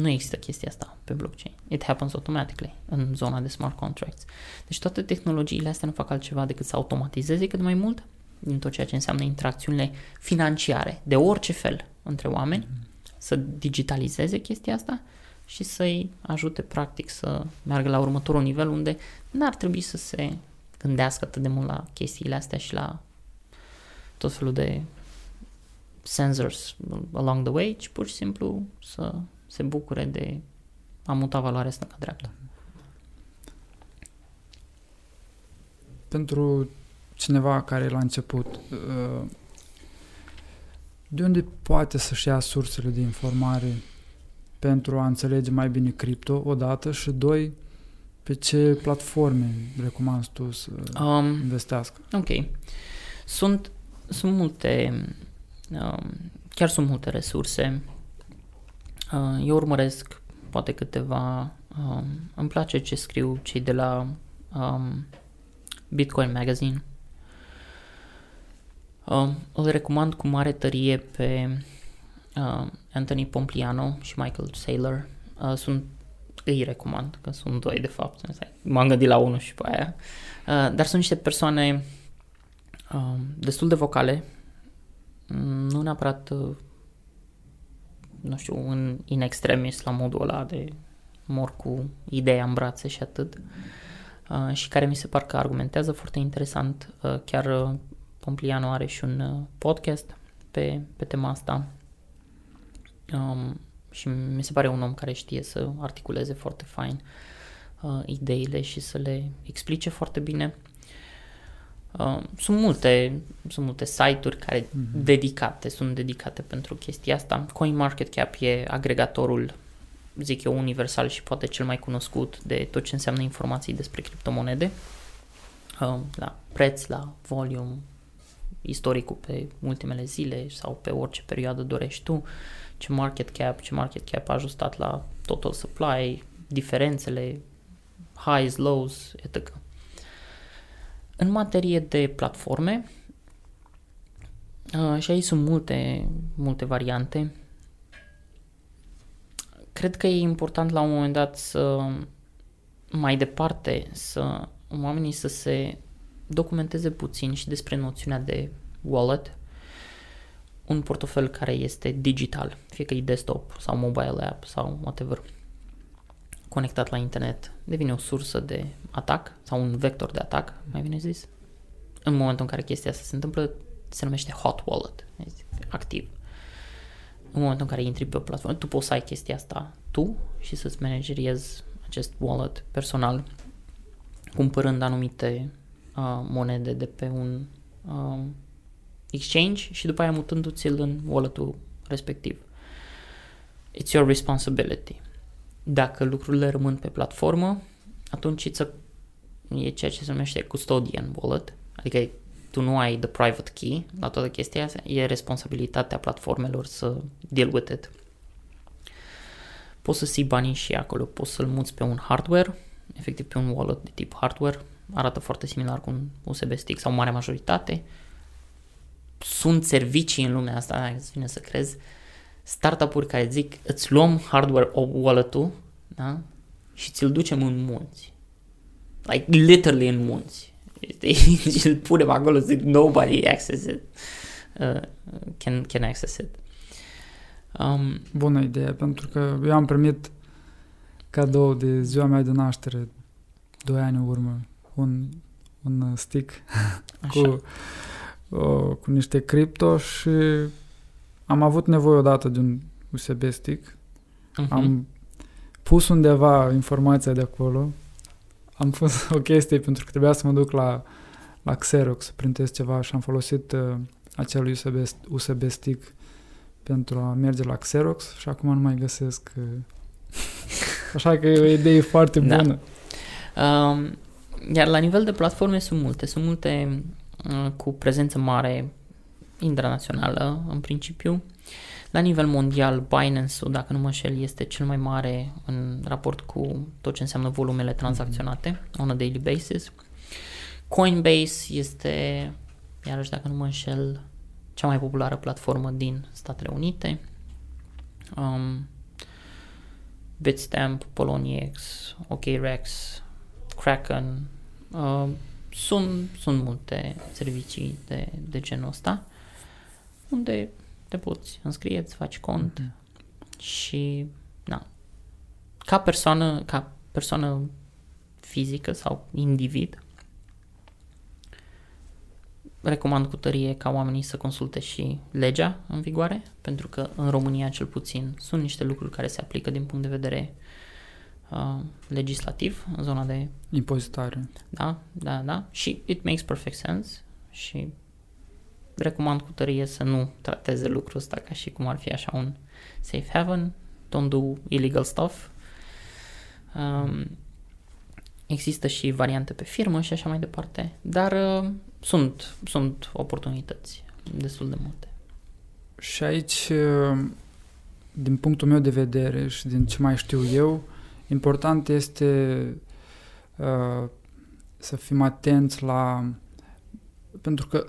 Nu există chestia asta pe blockchain. It happens automatically în zona de smart contracts. Deci toate tehnologiile astea nu fac altceva decât să automatizeze cât mai mult din tot ceea ce înseamnă interacțiunile financiare de orice fel între oameni, mm-hmm. să digitalizeze chestia asta și să-i ajute practic să meargă la următorul nivel unde n-ar trebui să se gândească atât de mult la chestiile astea și la tot felul de sensors along the way, ci pur și simplu să se bucure de a muta valoarea stânga-dreapta. Pentru cineva care e la început, uh, de unde poate să-și ia sursele de informare pentru a înțelege mai bine cripto, odată, și doi, pe ce platforme recomanzi tu să um, investească? Ok. Sunt, sunt multe, um, chiar sunt multe resurse Uh, eu urmăresc poate câteva, um, îmi place ce scriu cei de la um, Bitcoin Magazine. Um, îl recomand cu mare tărie pe uh, Anthony Pompliano și Michael Saylor. Uh, sunt îi recomand, că sunt doi de fapt. M-am gândit la unul și pe aia. Uh, dar sunt niște persoane uh, destul de vocale, nu neapărat uh, nu știu, în in extremis la modul ăla de mor cu ideea în brațe și atât uh, și care mi se par că argumentează foarte interesant. Uh, chiar uh, Pompliano are și un uh, podcast pe, pe tema asta um, și mi se pare un om care știe să articuleze foarte fain uh, ideile și să le explice foarte bine. Uh, sunt multe, sunt multe site-uri care mm-hmm. dedicate, sunt dedicate pentru chestia asta. CoinMarketCap e agregatorul, zic eu, universal și poate cel mai cunoscut de tot ce înseamnă informații despre criptomonede. Uh, la preț, la volume, istoricul pe ultimele zile sau pe orice perioadă dorești tu, ce market cap, ce market cap a ajustat la total supply, diferențele, highs, lows, etc. În materie de platforme, uh, și aici sunt multe, multe variante, cred că e important la un moment dat să mai departe să oamenii să se documenteze puțin și despre noțiunea de wallet, un portofel care este digital, fie că e desktop sau mobile app sau whatever conectat la internet devine o sursă de atac sau un vector de atac, mai bine zis. În momentul în care chestia asta se întâmplă, se numește hot wallet, activ. În momentul în care intri pe o platformă, tu poți să ai chestia asta tu și să-ți manageriezi acest wallet personal cumpărând anumite uh, monede de pe un uh, exchange și după aia mutându-ți-l în wallet-ul respectiv. It's your responsibility. Dacă lucrurile rămân pe platformă, atunci e ceea ce se numește custodian wallet, adică tu nu ai the private key la toată chestia asta, e responsabilitatea platformelor să deal with it. Poți să ții banii și acolo, poți să-l muți pe un hardware, efectiv pe un wallet de tip hardware, arată foarte similar cu un USB stick sau mare majoritate. Sunt servicii în lumea asta, îți vine să crezi, startup-uri care zic îți luăm hardware wallet-ul da? și ți-l ducem în munți. Like literally în munți. <laughs> și îl punem acolo zic nobody access it. Uh, can, can access it. Um, Bună idee, pentru că eu am primit cadou de ziua mea de naștere, doi ani în urmă, un, un stick <laughs> cu uh, cu niște cripto și am avut nevoie odată de un USB stick. Mhm. Am pus undeva informația de acolo. Am pus <laughs> o chestie pentru că trebuia să mă duc la, la Xerox să printez ceva și am folosit uh, acel USB, USB stick pentru a merge la Xerox și acum nu mai găsesc. Uh, <laughs> așa că e o idee foarte Da. bună. Um, iar la nivel de platforme sunt multe. Sunt multe uh, cu prezență mare internațională, în principiu. La nivel mondial, Binance-ul, dacă nu mă înșel, este cel mai mare în raport cu tot ce înseamnă volumele tranzacționate on a daily basis. Coinbase este, iarăși dacă nu mă înșel, cea mai populară platformă din Statele Unite. Um, Bitstamp, Poloniex, OKRex, Kraken, uh, sunt, sunt multe servicii de, de genul ăsta unde te poți înscrie, îți faci cont Mhm. și na, ca persoană, ca persoană fizică sau individ recomand cu tărie ca oamenii să consulte și legea în vigoare, pentru că în România cel puțin sunt niște lucruri care se aplică din punct de vedere uh, legislativ în zona de Impozitare. da, da, da. Și it makes perfect sense și recomand cu tărie să nu trateze lucrul ăsta ca și cum ar fi așa un safe haven. Don't do illegal stuff. Um, există și variante pe firmă și așa mai departe, dar uh, sunt, sunt oportunități destul de multe. Și aici, uh, din punctul meu de vedere și din ce mai știu eu, important este uh, să fim atenți la... Pentru că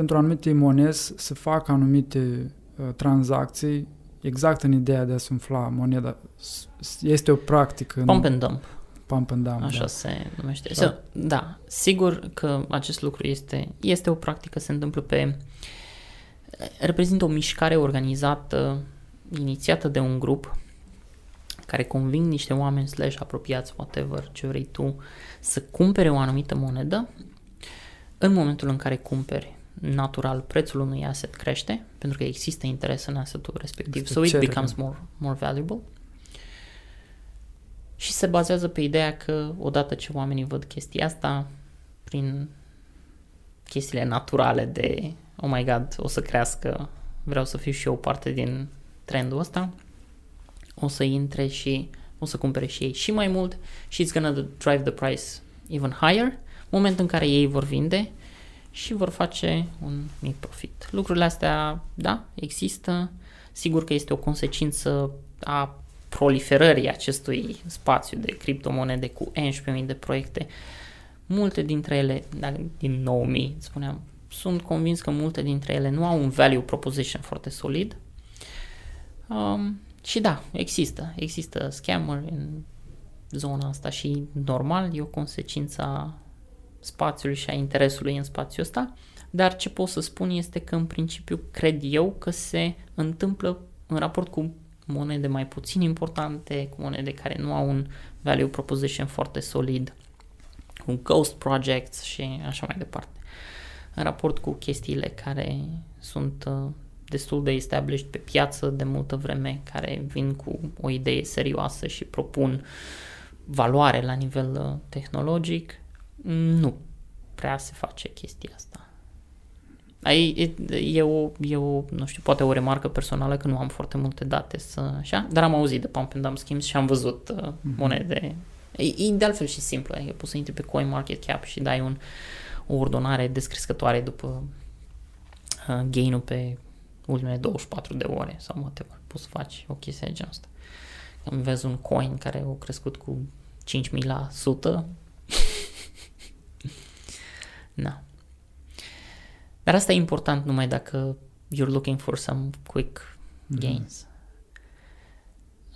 pentru anumite monezi se fac anumite uh, tranzacții exact în ideea de a sumfla moneda. S- Este o practică Pump în and dump. pump and dump. Așa da. se numește. Da. So, da, sigur că acest lucru este, este o practică, se întâmplă pe... reprezintă o mișcare organizată, inițiată de un grup care conving niște oameni slash apropiați, whatever, ce vrei tu, să cumpere o anumită monedă. În momentul în care cumperi, natural, prețul unui asset crește, pentru că există interes în assetul respectiv, Există so it cerere. becomes more, more valuable. Și se bazează pe ideea că odată ce oamenii văd chestia asta, prin chestiile naturale de oh my god, o să crească, vreau să fiu și eu parte din trendul ăsta, o să intre și o să cumpere și ei și mai mult și it's gonna drive the price even higher, moment în care ei vor vinde și vor face un mic profit. Lucrurile astea, da, există, sigur că este o consecință a proliferării acestui spațiu de criptomonede cu 11.000 de proiecte. Multe dintre ele, da, din 9.000, spuneam, sunt convins că multe dintre ele nu au un value proposition foarte solid. Um, și da, există, există scammer în zona asta și normal e o consecință a spațiului și a interesului în spațiul ăsta, dar ce pot să spun este că în principiu cred eu că se întâmplă în raport cu monede mai puțin importante, cu monede care nu au un value proposition foarte solid, cu ghost projects și așa mai departe. În raport cu chestiile care sunt uh, destul de established pe piață de multă vreme, care vin cu o idee serioasă și propun valoare la nivel uh, tehnologic, nu prea se face chestia asta. Ai, e, e, o, e o, nu știu, poate o remarcă personală că nu am foarte multe date să, așa, dar am auzit de pump and dump schemes și am văzut uh, Mhm. monede. E, e de altfel și simplu, adică poți să intri pe CoinMarketCap și dai un, o ordonare descrescătoare după uh, gain-ul pe ultimele 24 de ore sau whatever. Poți să faci o chestie de genul ăsta. Când vezi un coin care a crescut cu 5000 la 100, na. Dar asta e important numai dacă you're looking for some quick gains.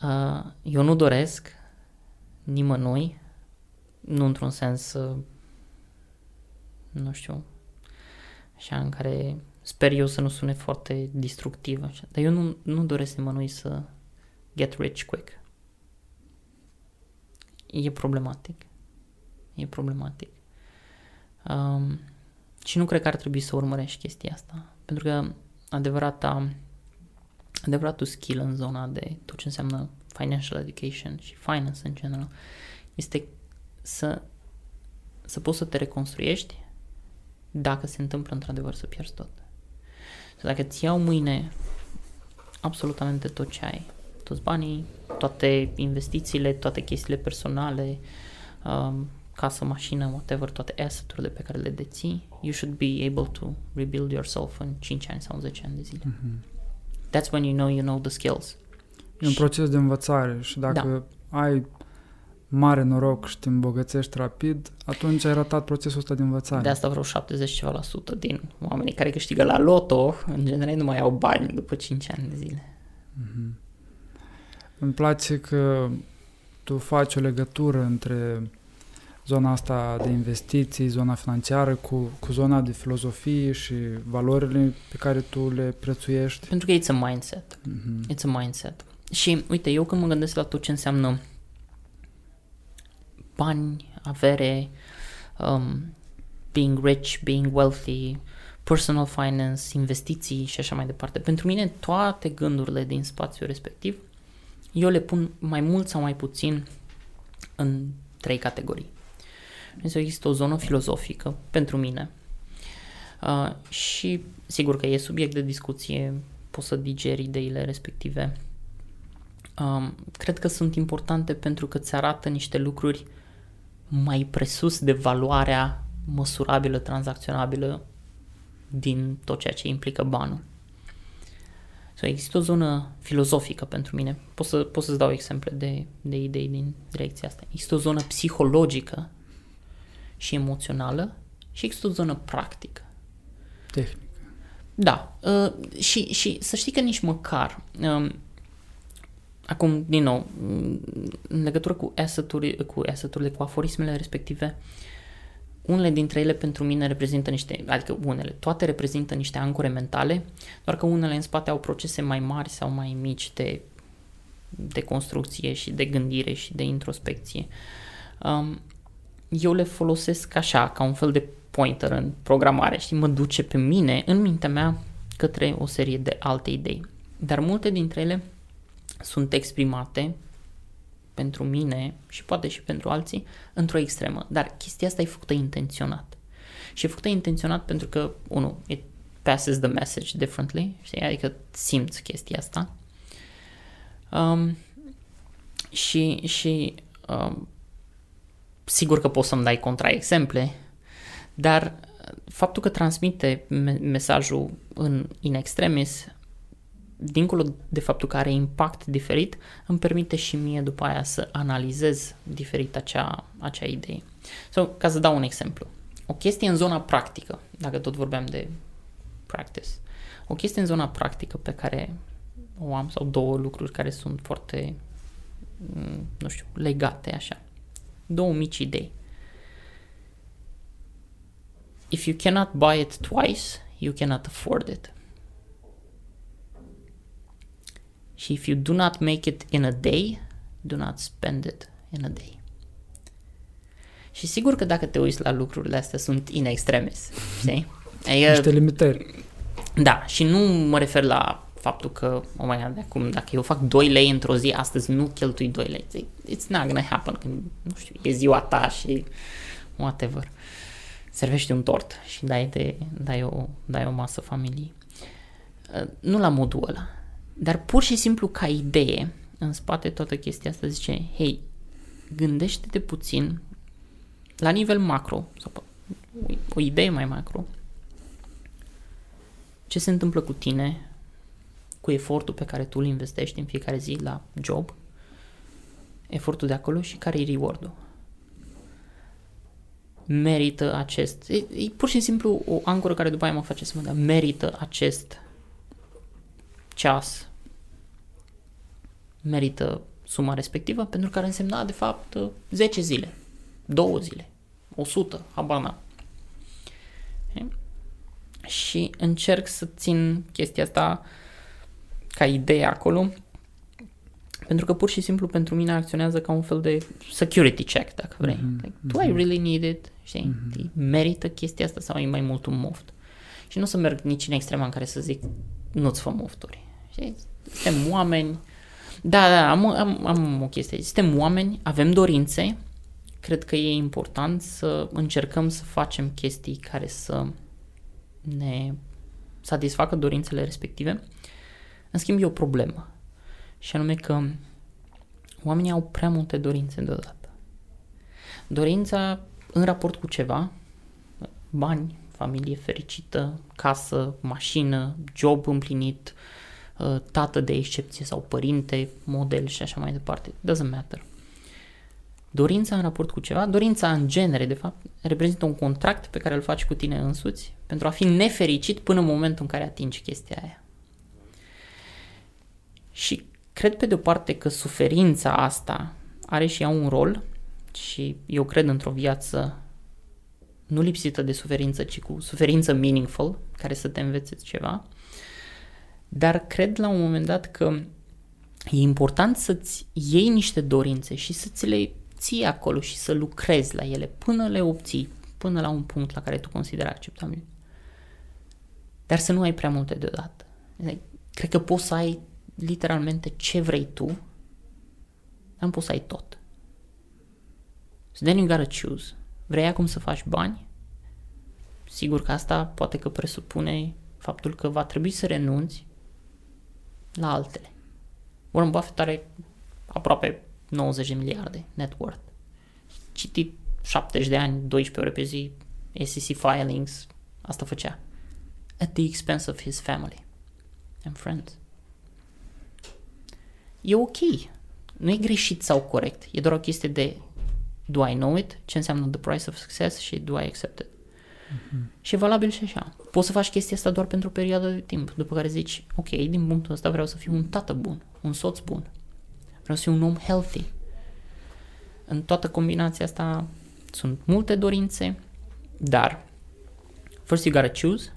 Uh, eu nu doresc nimănui, nu într-un sens, uh, nu știu, așa în care sper eu să nu sune foarte distructiv, așa. dar eu nu, nu doresc nimănui să get rich quick. E problematic. E problematic. Um, Și nu cred că ar trebui să urmărești chestia asta. Pentru că adevărata, adevăratul skill în zona de tot ce înseamnă financial education și finance în general este să, să poți să te reconstruiești dacă se întâmplă într-adevăr să pierzi tot. Să dacă ți iau mâine absolutamente tot ce ai, toți banii, toate investițiile, toate chestiile personale, um, casă, mașină, whatever, toate asset-urile pe care le deții, you should be able to rebuild yourself în 5 ani sau 10 ani de zile. Mm-hmm. That's when you know you know the skills. E un proces de învățare și dacă da. ai mare noroc și te îmbogățești rapid, atunci ai ratat procesul ăsta de învățare. De asta vreo 70 ceva la sută din oamenii care câștigă la loto, în general nu mai au bani după 5 ani de zile. Mm-hmm. Îmi place că tu faci o legătură între zona asta de investiții, zona financiară, cu, cu zona de filozofie și valorile pe care tu le prețuiești. Pentru că it's a mindset. Mm-hmm. It's a mindset. Și uite, eu când mă gândesc la tot ce înseamnă bani, avere, um, being rich, being wealthy, personal finance, investiții și așa mai departe. Pentru mine toate gândurile din spațiul respectiv eu le pun mai mult sau mai puțin în trei categorii. Însă există o zonă filozofică pentru mine uh, și sigur că e subiect de discuție, poți să digeri ideile respective. Um, cred că sunt importante pentru că îți arată niște lucruri mai presus de valoarea măsurabilă, tranzacționabilă din tot ceea ce implică banul. So, există o zonă filozofică pentru mine. Pot, să, pot să-ți dau exemple de, de idei din direcția asta. Există o zonă psihologică și emoțională și există o zonă practică. Tehnică. Da. Uh, și, și să știi că nici măcar uh, acum, din nou, în legătură cu asset-uri, cu asset cu aforismele respective, unele dintre ele pentru mine reprezintă niște, adică unele, toate reprezintă niște ancore mentale, doar că unele în spate au procese mai mari sau mai mici de, de construcție și de gândire și de introspecție. Um, eu le folosesc așa, ca un fel de pointer în programare, și mă duce pe mine, în mintea mea, către o serie de alte idei. Dar multe dintre ele sunt exprimate pentru mine și poate și pentru alții într-o extremă. Dar chestia asta e făcută intenționat. Și e făcută intenționat pentru că, unu, it passes the message differently, știi? adică simți chestia asta. Um, și și um, sigur că poți să-mi dai contraexemple, dar faptul că transmite mesajul în in extremis dincolo de faptul că are impact diferit, îmi permite și mie după aia să analizez diferit acea, acea idee. So, ca să dau un exemplu. O chestie în zona practică, dacă tot vorbeam de practice, o chestie în zona practică pe care o am, sau două lucruri care sunt foarte, mm, nu știu, legate așa. Două mici idei. If you cannot buy it twice, you cannot afford it. Și if you do not make it in a day, do not spend it in a day. Și sigur că dacă te uiți la lucrurile astea sunt in extremis, știi? Adică, <laughs> Niște limitări. Da, și nu mă refer la faptul că, oh my god, acum dacă eu fac 2 lei într-o zi, astăzi nu cheltui 2 lei. It's not gonna happen, când, nu știu, e ziua ta și whatever. Servește un tort și dai, de, dai, o, dai o masă familiei. Uh, nu la modul ăla. Dar pur și simplu ca idee, în spate toată chestia asta zice, hei, gândește-te puțin la nivel macro, sau o idee mai macro, ce se întâmplă cu tine, cu efortul pe care tu îl investești în fiecare zi la job, efortul de acolo și care e reward-ul. Merită acest, e, e pur și simplu o ancoră care după aia mă face să mă dea, merită acest ceas. Merită suma respectivă pentru că ar însemna de fapt 10 zile, 2 zile, 100, habar Și încerc să țin chestia asta ca idee acolo Pentru că pur și simplu pentru mine acționează ca un fel de security check, dacă vrei. Mm-hmm. Like, do I really need it? Știi? Mm-hmm. Merită chestia asta sau e mai mult un moft? Și nu să merg nici în extrema în care să zic nu-ți fă mofturi. Știi? Suntem oameni. Da, da, am, am, am o chestie. Suntem oameni, avem dorințe. Cred că e important să încercăm să facem chestii care să ne satisfacă dorințele respective. În schimb, e o problemă. Și anume că oamenii au prea multe dorințe deodată. Dorința în raport cu ceva, bani, familie fericită, casă, mașină, job împlinit, uh, tată de excepție sau părinte, model și așa mai departe. Doesn't matter. Dorința în raport cu ceva, dorința în genere, de fapt, reprezintă un contract pe care îl faci cu tine însuți pentru a fi nefericit până în momentul în care atingi chestia aia. Și cred pe de o parte că suferința asta are și ea un rol și eu cred într-o viață nu lipsită de suferință, ci cu suferință meaningful, care să te învețe ceva. Dar cred la un moment dat că e important să-ți iei niște dorințe și să ți le ții acolo și să lucrezi la ele până le obții, până la un punct la care tu consideri acceptabil. Dar să nu ai prea multe deodată. Cred că poți să ai literalmente ce vrei tu, dar nu poți să ai tot. So then you gotta choose. Vrei acum să faci bani? Sigur că asta poate că presupune faptul că va trebui să renunți la altele. Warren Buffett are aproape 90 de miliarde net worth. Citit 70 de ani, 12 ore pe zi, SEC filings, asta făcea. At the expense of his family and friends. E ok. Nu e greșit sau corect. E doar o chestie de do I know it, ce înseamnă the price of success și do I accept it. Mm-hmm. Și e valabil și așa. Poți să faci chestia asta doar pentru o perioadă de timp, după care zici, ok, din punctul ăsta vreau să fiu un tată bun, un soț bun, vreau să fiu un om healthy. În toată combinația asta sunt multe dorințe, dar first you gotta choose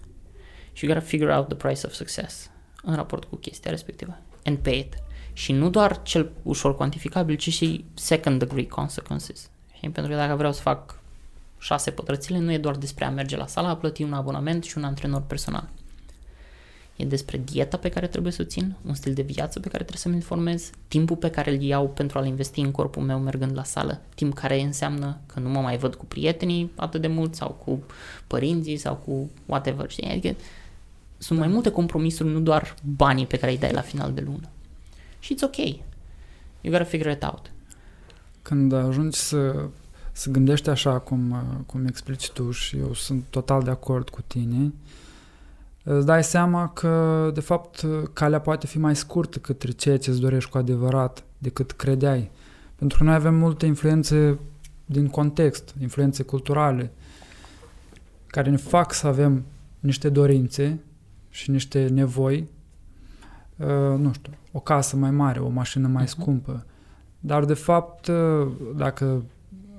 și you gotta figure out the price of success în raport cu chestia respectivă and pay it. Și nu doar cel ușor cuantificabil, ci și second degree consequences. Și pentru că dacă vreau să fac șase pătrățile, nu e doar despre a merge la sala, a plăti un abonament și un antrenor personal. E despre dieta pe care trebuie să o țin, un stil de viață pe care trebuie să-mi informez, timpul pe care îl iau pentru a-l investi în corpul meu mergând la sală, timp care înseamnă că nu mă mai văd cu prietenii atât de mult sau cu părinții sau cu whatever, știi? Adică sunt mai multe compromisuri, nu doar banii pe care îi dai la final de lună. Și it's ok. You gotta figure it out. Când ajungi să, să gândești așa cum, cum explici tu și eu sunt total de acord cu tine, îți dai seama că, de fapt, calea poate fi mai scurtă către ceea ce îți dorești cu adevărat decât credeai. Pentru că noi avem multe influențe din context, influențe culturale, care ne fac să avem niște dorințe și niște nevoi, uh, nu știu, o casă mai mare, o mașină mai uh-huh. scumpă. Dar, de fapt, uh, dacă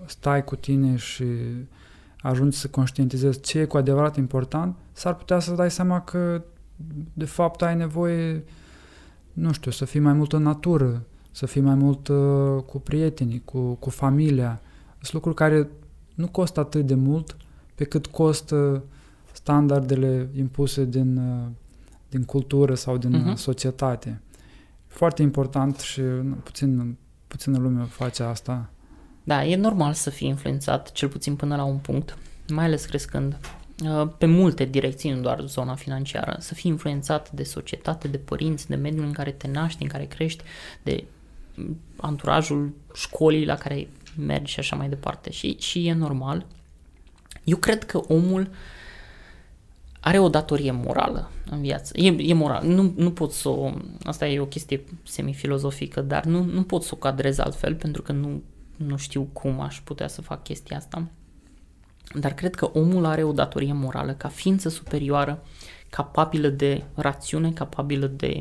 stai cu tine și ajungi să conștientizezi ce e cu adevărat important, s-ar putea să dai seama că, de fapt, ai nevoie, nu știu, să fii mai mult în natură, să fii mai mult uh, cu prietenii, cu, cu familia. Sunt lucruri care nu costă atât de mult pe cât costă standardele impuse din, uh, din cultură sau din uh-huh. societate. Foarte important și puțin, puțină lume face asta. Da, e normal să fii influențat, cel puțin până la un punct, mai ales crescând uh, pe multe direcții, nu doar zona financiară, să fii influențat de societate, de părinți, de mediul în care te naști, în care crești, de anturajul școlii la care mergi și așa mai departe. Și, și e normal. Eu cred că omul uh, are o datorie morală în viață. E, e moral. Nu, nu pot să o... Asta e o chestie semifilozofică, dar nu, nu pot să o cadrez altfel pentru că nu, nu știu cum aș putea să fac chestia asta. Dar cred că omul are o datorie morală ca ființă superioară, capabilă de rațiune, capabilă de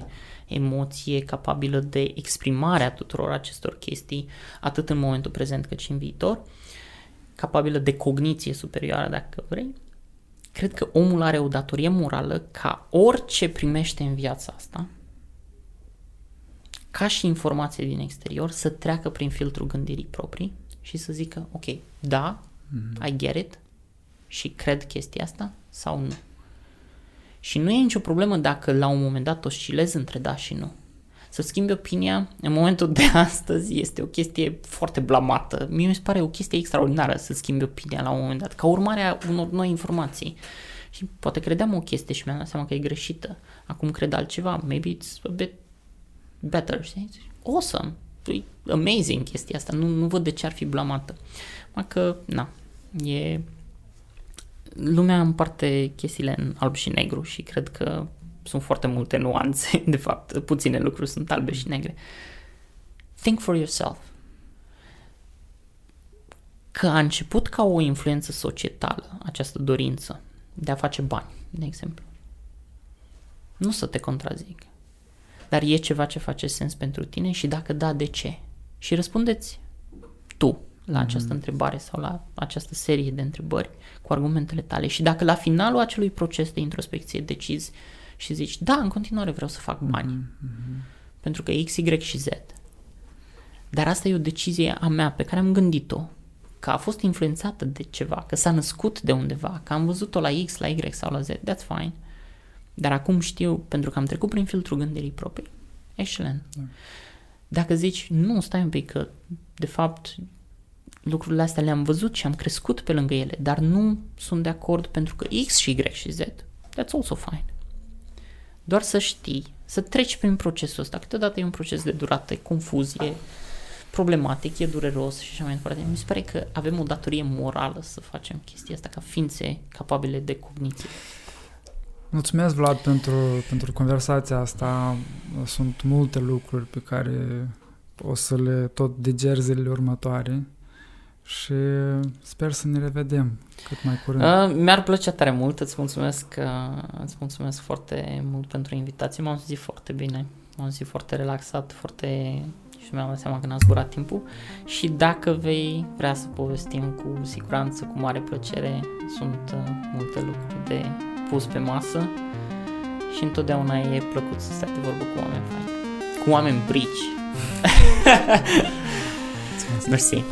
emoție, capabilă de exprimare a tuturor acestor chestii, atât în momentul prezent cât și în viitor, capabilă de cogniție superioară, dacă vrei, cred că omul are o datorie morală ca orice primește în viața asta, ca și informație din exterior, să treacă prin filtrul gândirii proprii și să zică, ok, da, mm-hmm. I get it și cred chestia asta sau nu. Și nu e nicio problemă dacă la un moment dat oscilezi între da și nu. Să schimbi opinia în momentul de astăzi este o chestie foarte blamată. Mie mi se pare o chestie extraordinară să schimbi opinia la un moment dat, ca urmare a unor noi informații. Și poate credeam o chestie și mi-am dat seama că e greșită. Acum cred altceva. Maybe it's a bit better. Știi? Awesome. E amazing chestia asta. Nu, nu văd de ce ar fi blamată. Mă că, na, e... Lumea împarte chestiile în alb și negru și cred că sunt foarte multe nuanțe, <laughs> de fapt, puține lucruri sunt albe și negre. Think for yourself. Că a început ca o influență societală această dorință de a face bani, de exemplu. Nu să te contrazic. Dar e ceva ce face sens pentru tine și dacă da, de ce? Și răspundeți tu la această mm-hmm. întrebare sau la această serie de întrebări cu argumentele tale și dacă la finalul acelui proces de introspecție decizi și zici, da, în continuare vreau să fac bani, mm-hmm. pentru că X, Y și Z. Dar asta e o decizie a mea pe care am gândit-o, că a fost influențată de ceva, că s-a născut de undeva, că am văzut-o la X, la Y sau la Z, that's fine. Dar acum știu, pentru că am trecut prin filtrul gândirii proprii. Excelent. Da. Dacă zici, nu, stai un pic, că de fapt lucrurile astea le-am văzut și am crescut pe lângă ele, dar nu sunt de acord pentru că X și Y și Z. That's also fine. Doar să știi, să treci prin procesul ăsta. Câteodată e un proces de durată, e confuzie, problematic, e dureros și așa mai departe. Mi se pare că avem o datorie morală să facem chestia asta ca ființe capabile de cogniție. Mulțumesc, Vlad, pentru, pentru conversația asta. Sunt multe lucruri pe care o să le tot diger zilele următoare și sper să ne revedem cât mai curând. Uh, mi-ar plăcea tare mult, îți mulțumesc, uh, îți mulțumesc foarte mult pentru invitație, m-am simțit foarte bine, m-am simțit foarte relaxat, foarte și mi-am dat seama că n-a zburat timpul și dacă vei vrea să povestim cu siguranță, cu mare plăcere, sunt uh, multe lucruri de pus pe masă și întotdeauna e plăcut să stai de vorbă cu oameni faini, cu oameni brici. <laughs> Mersi.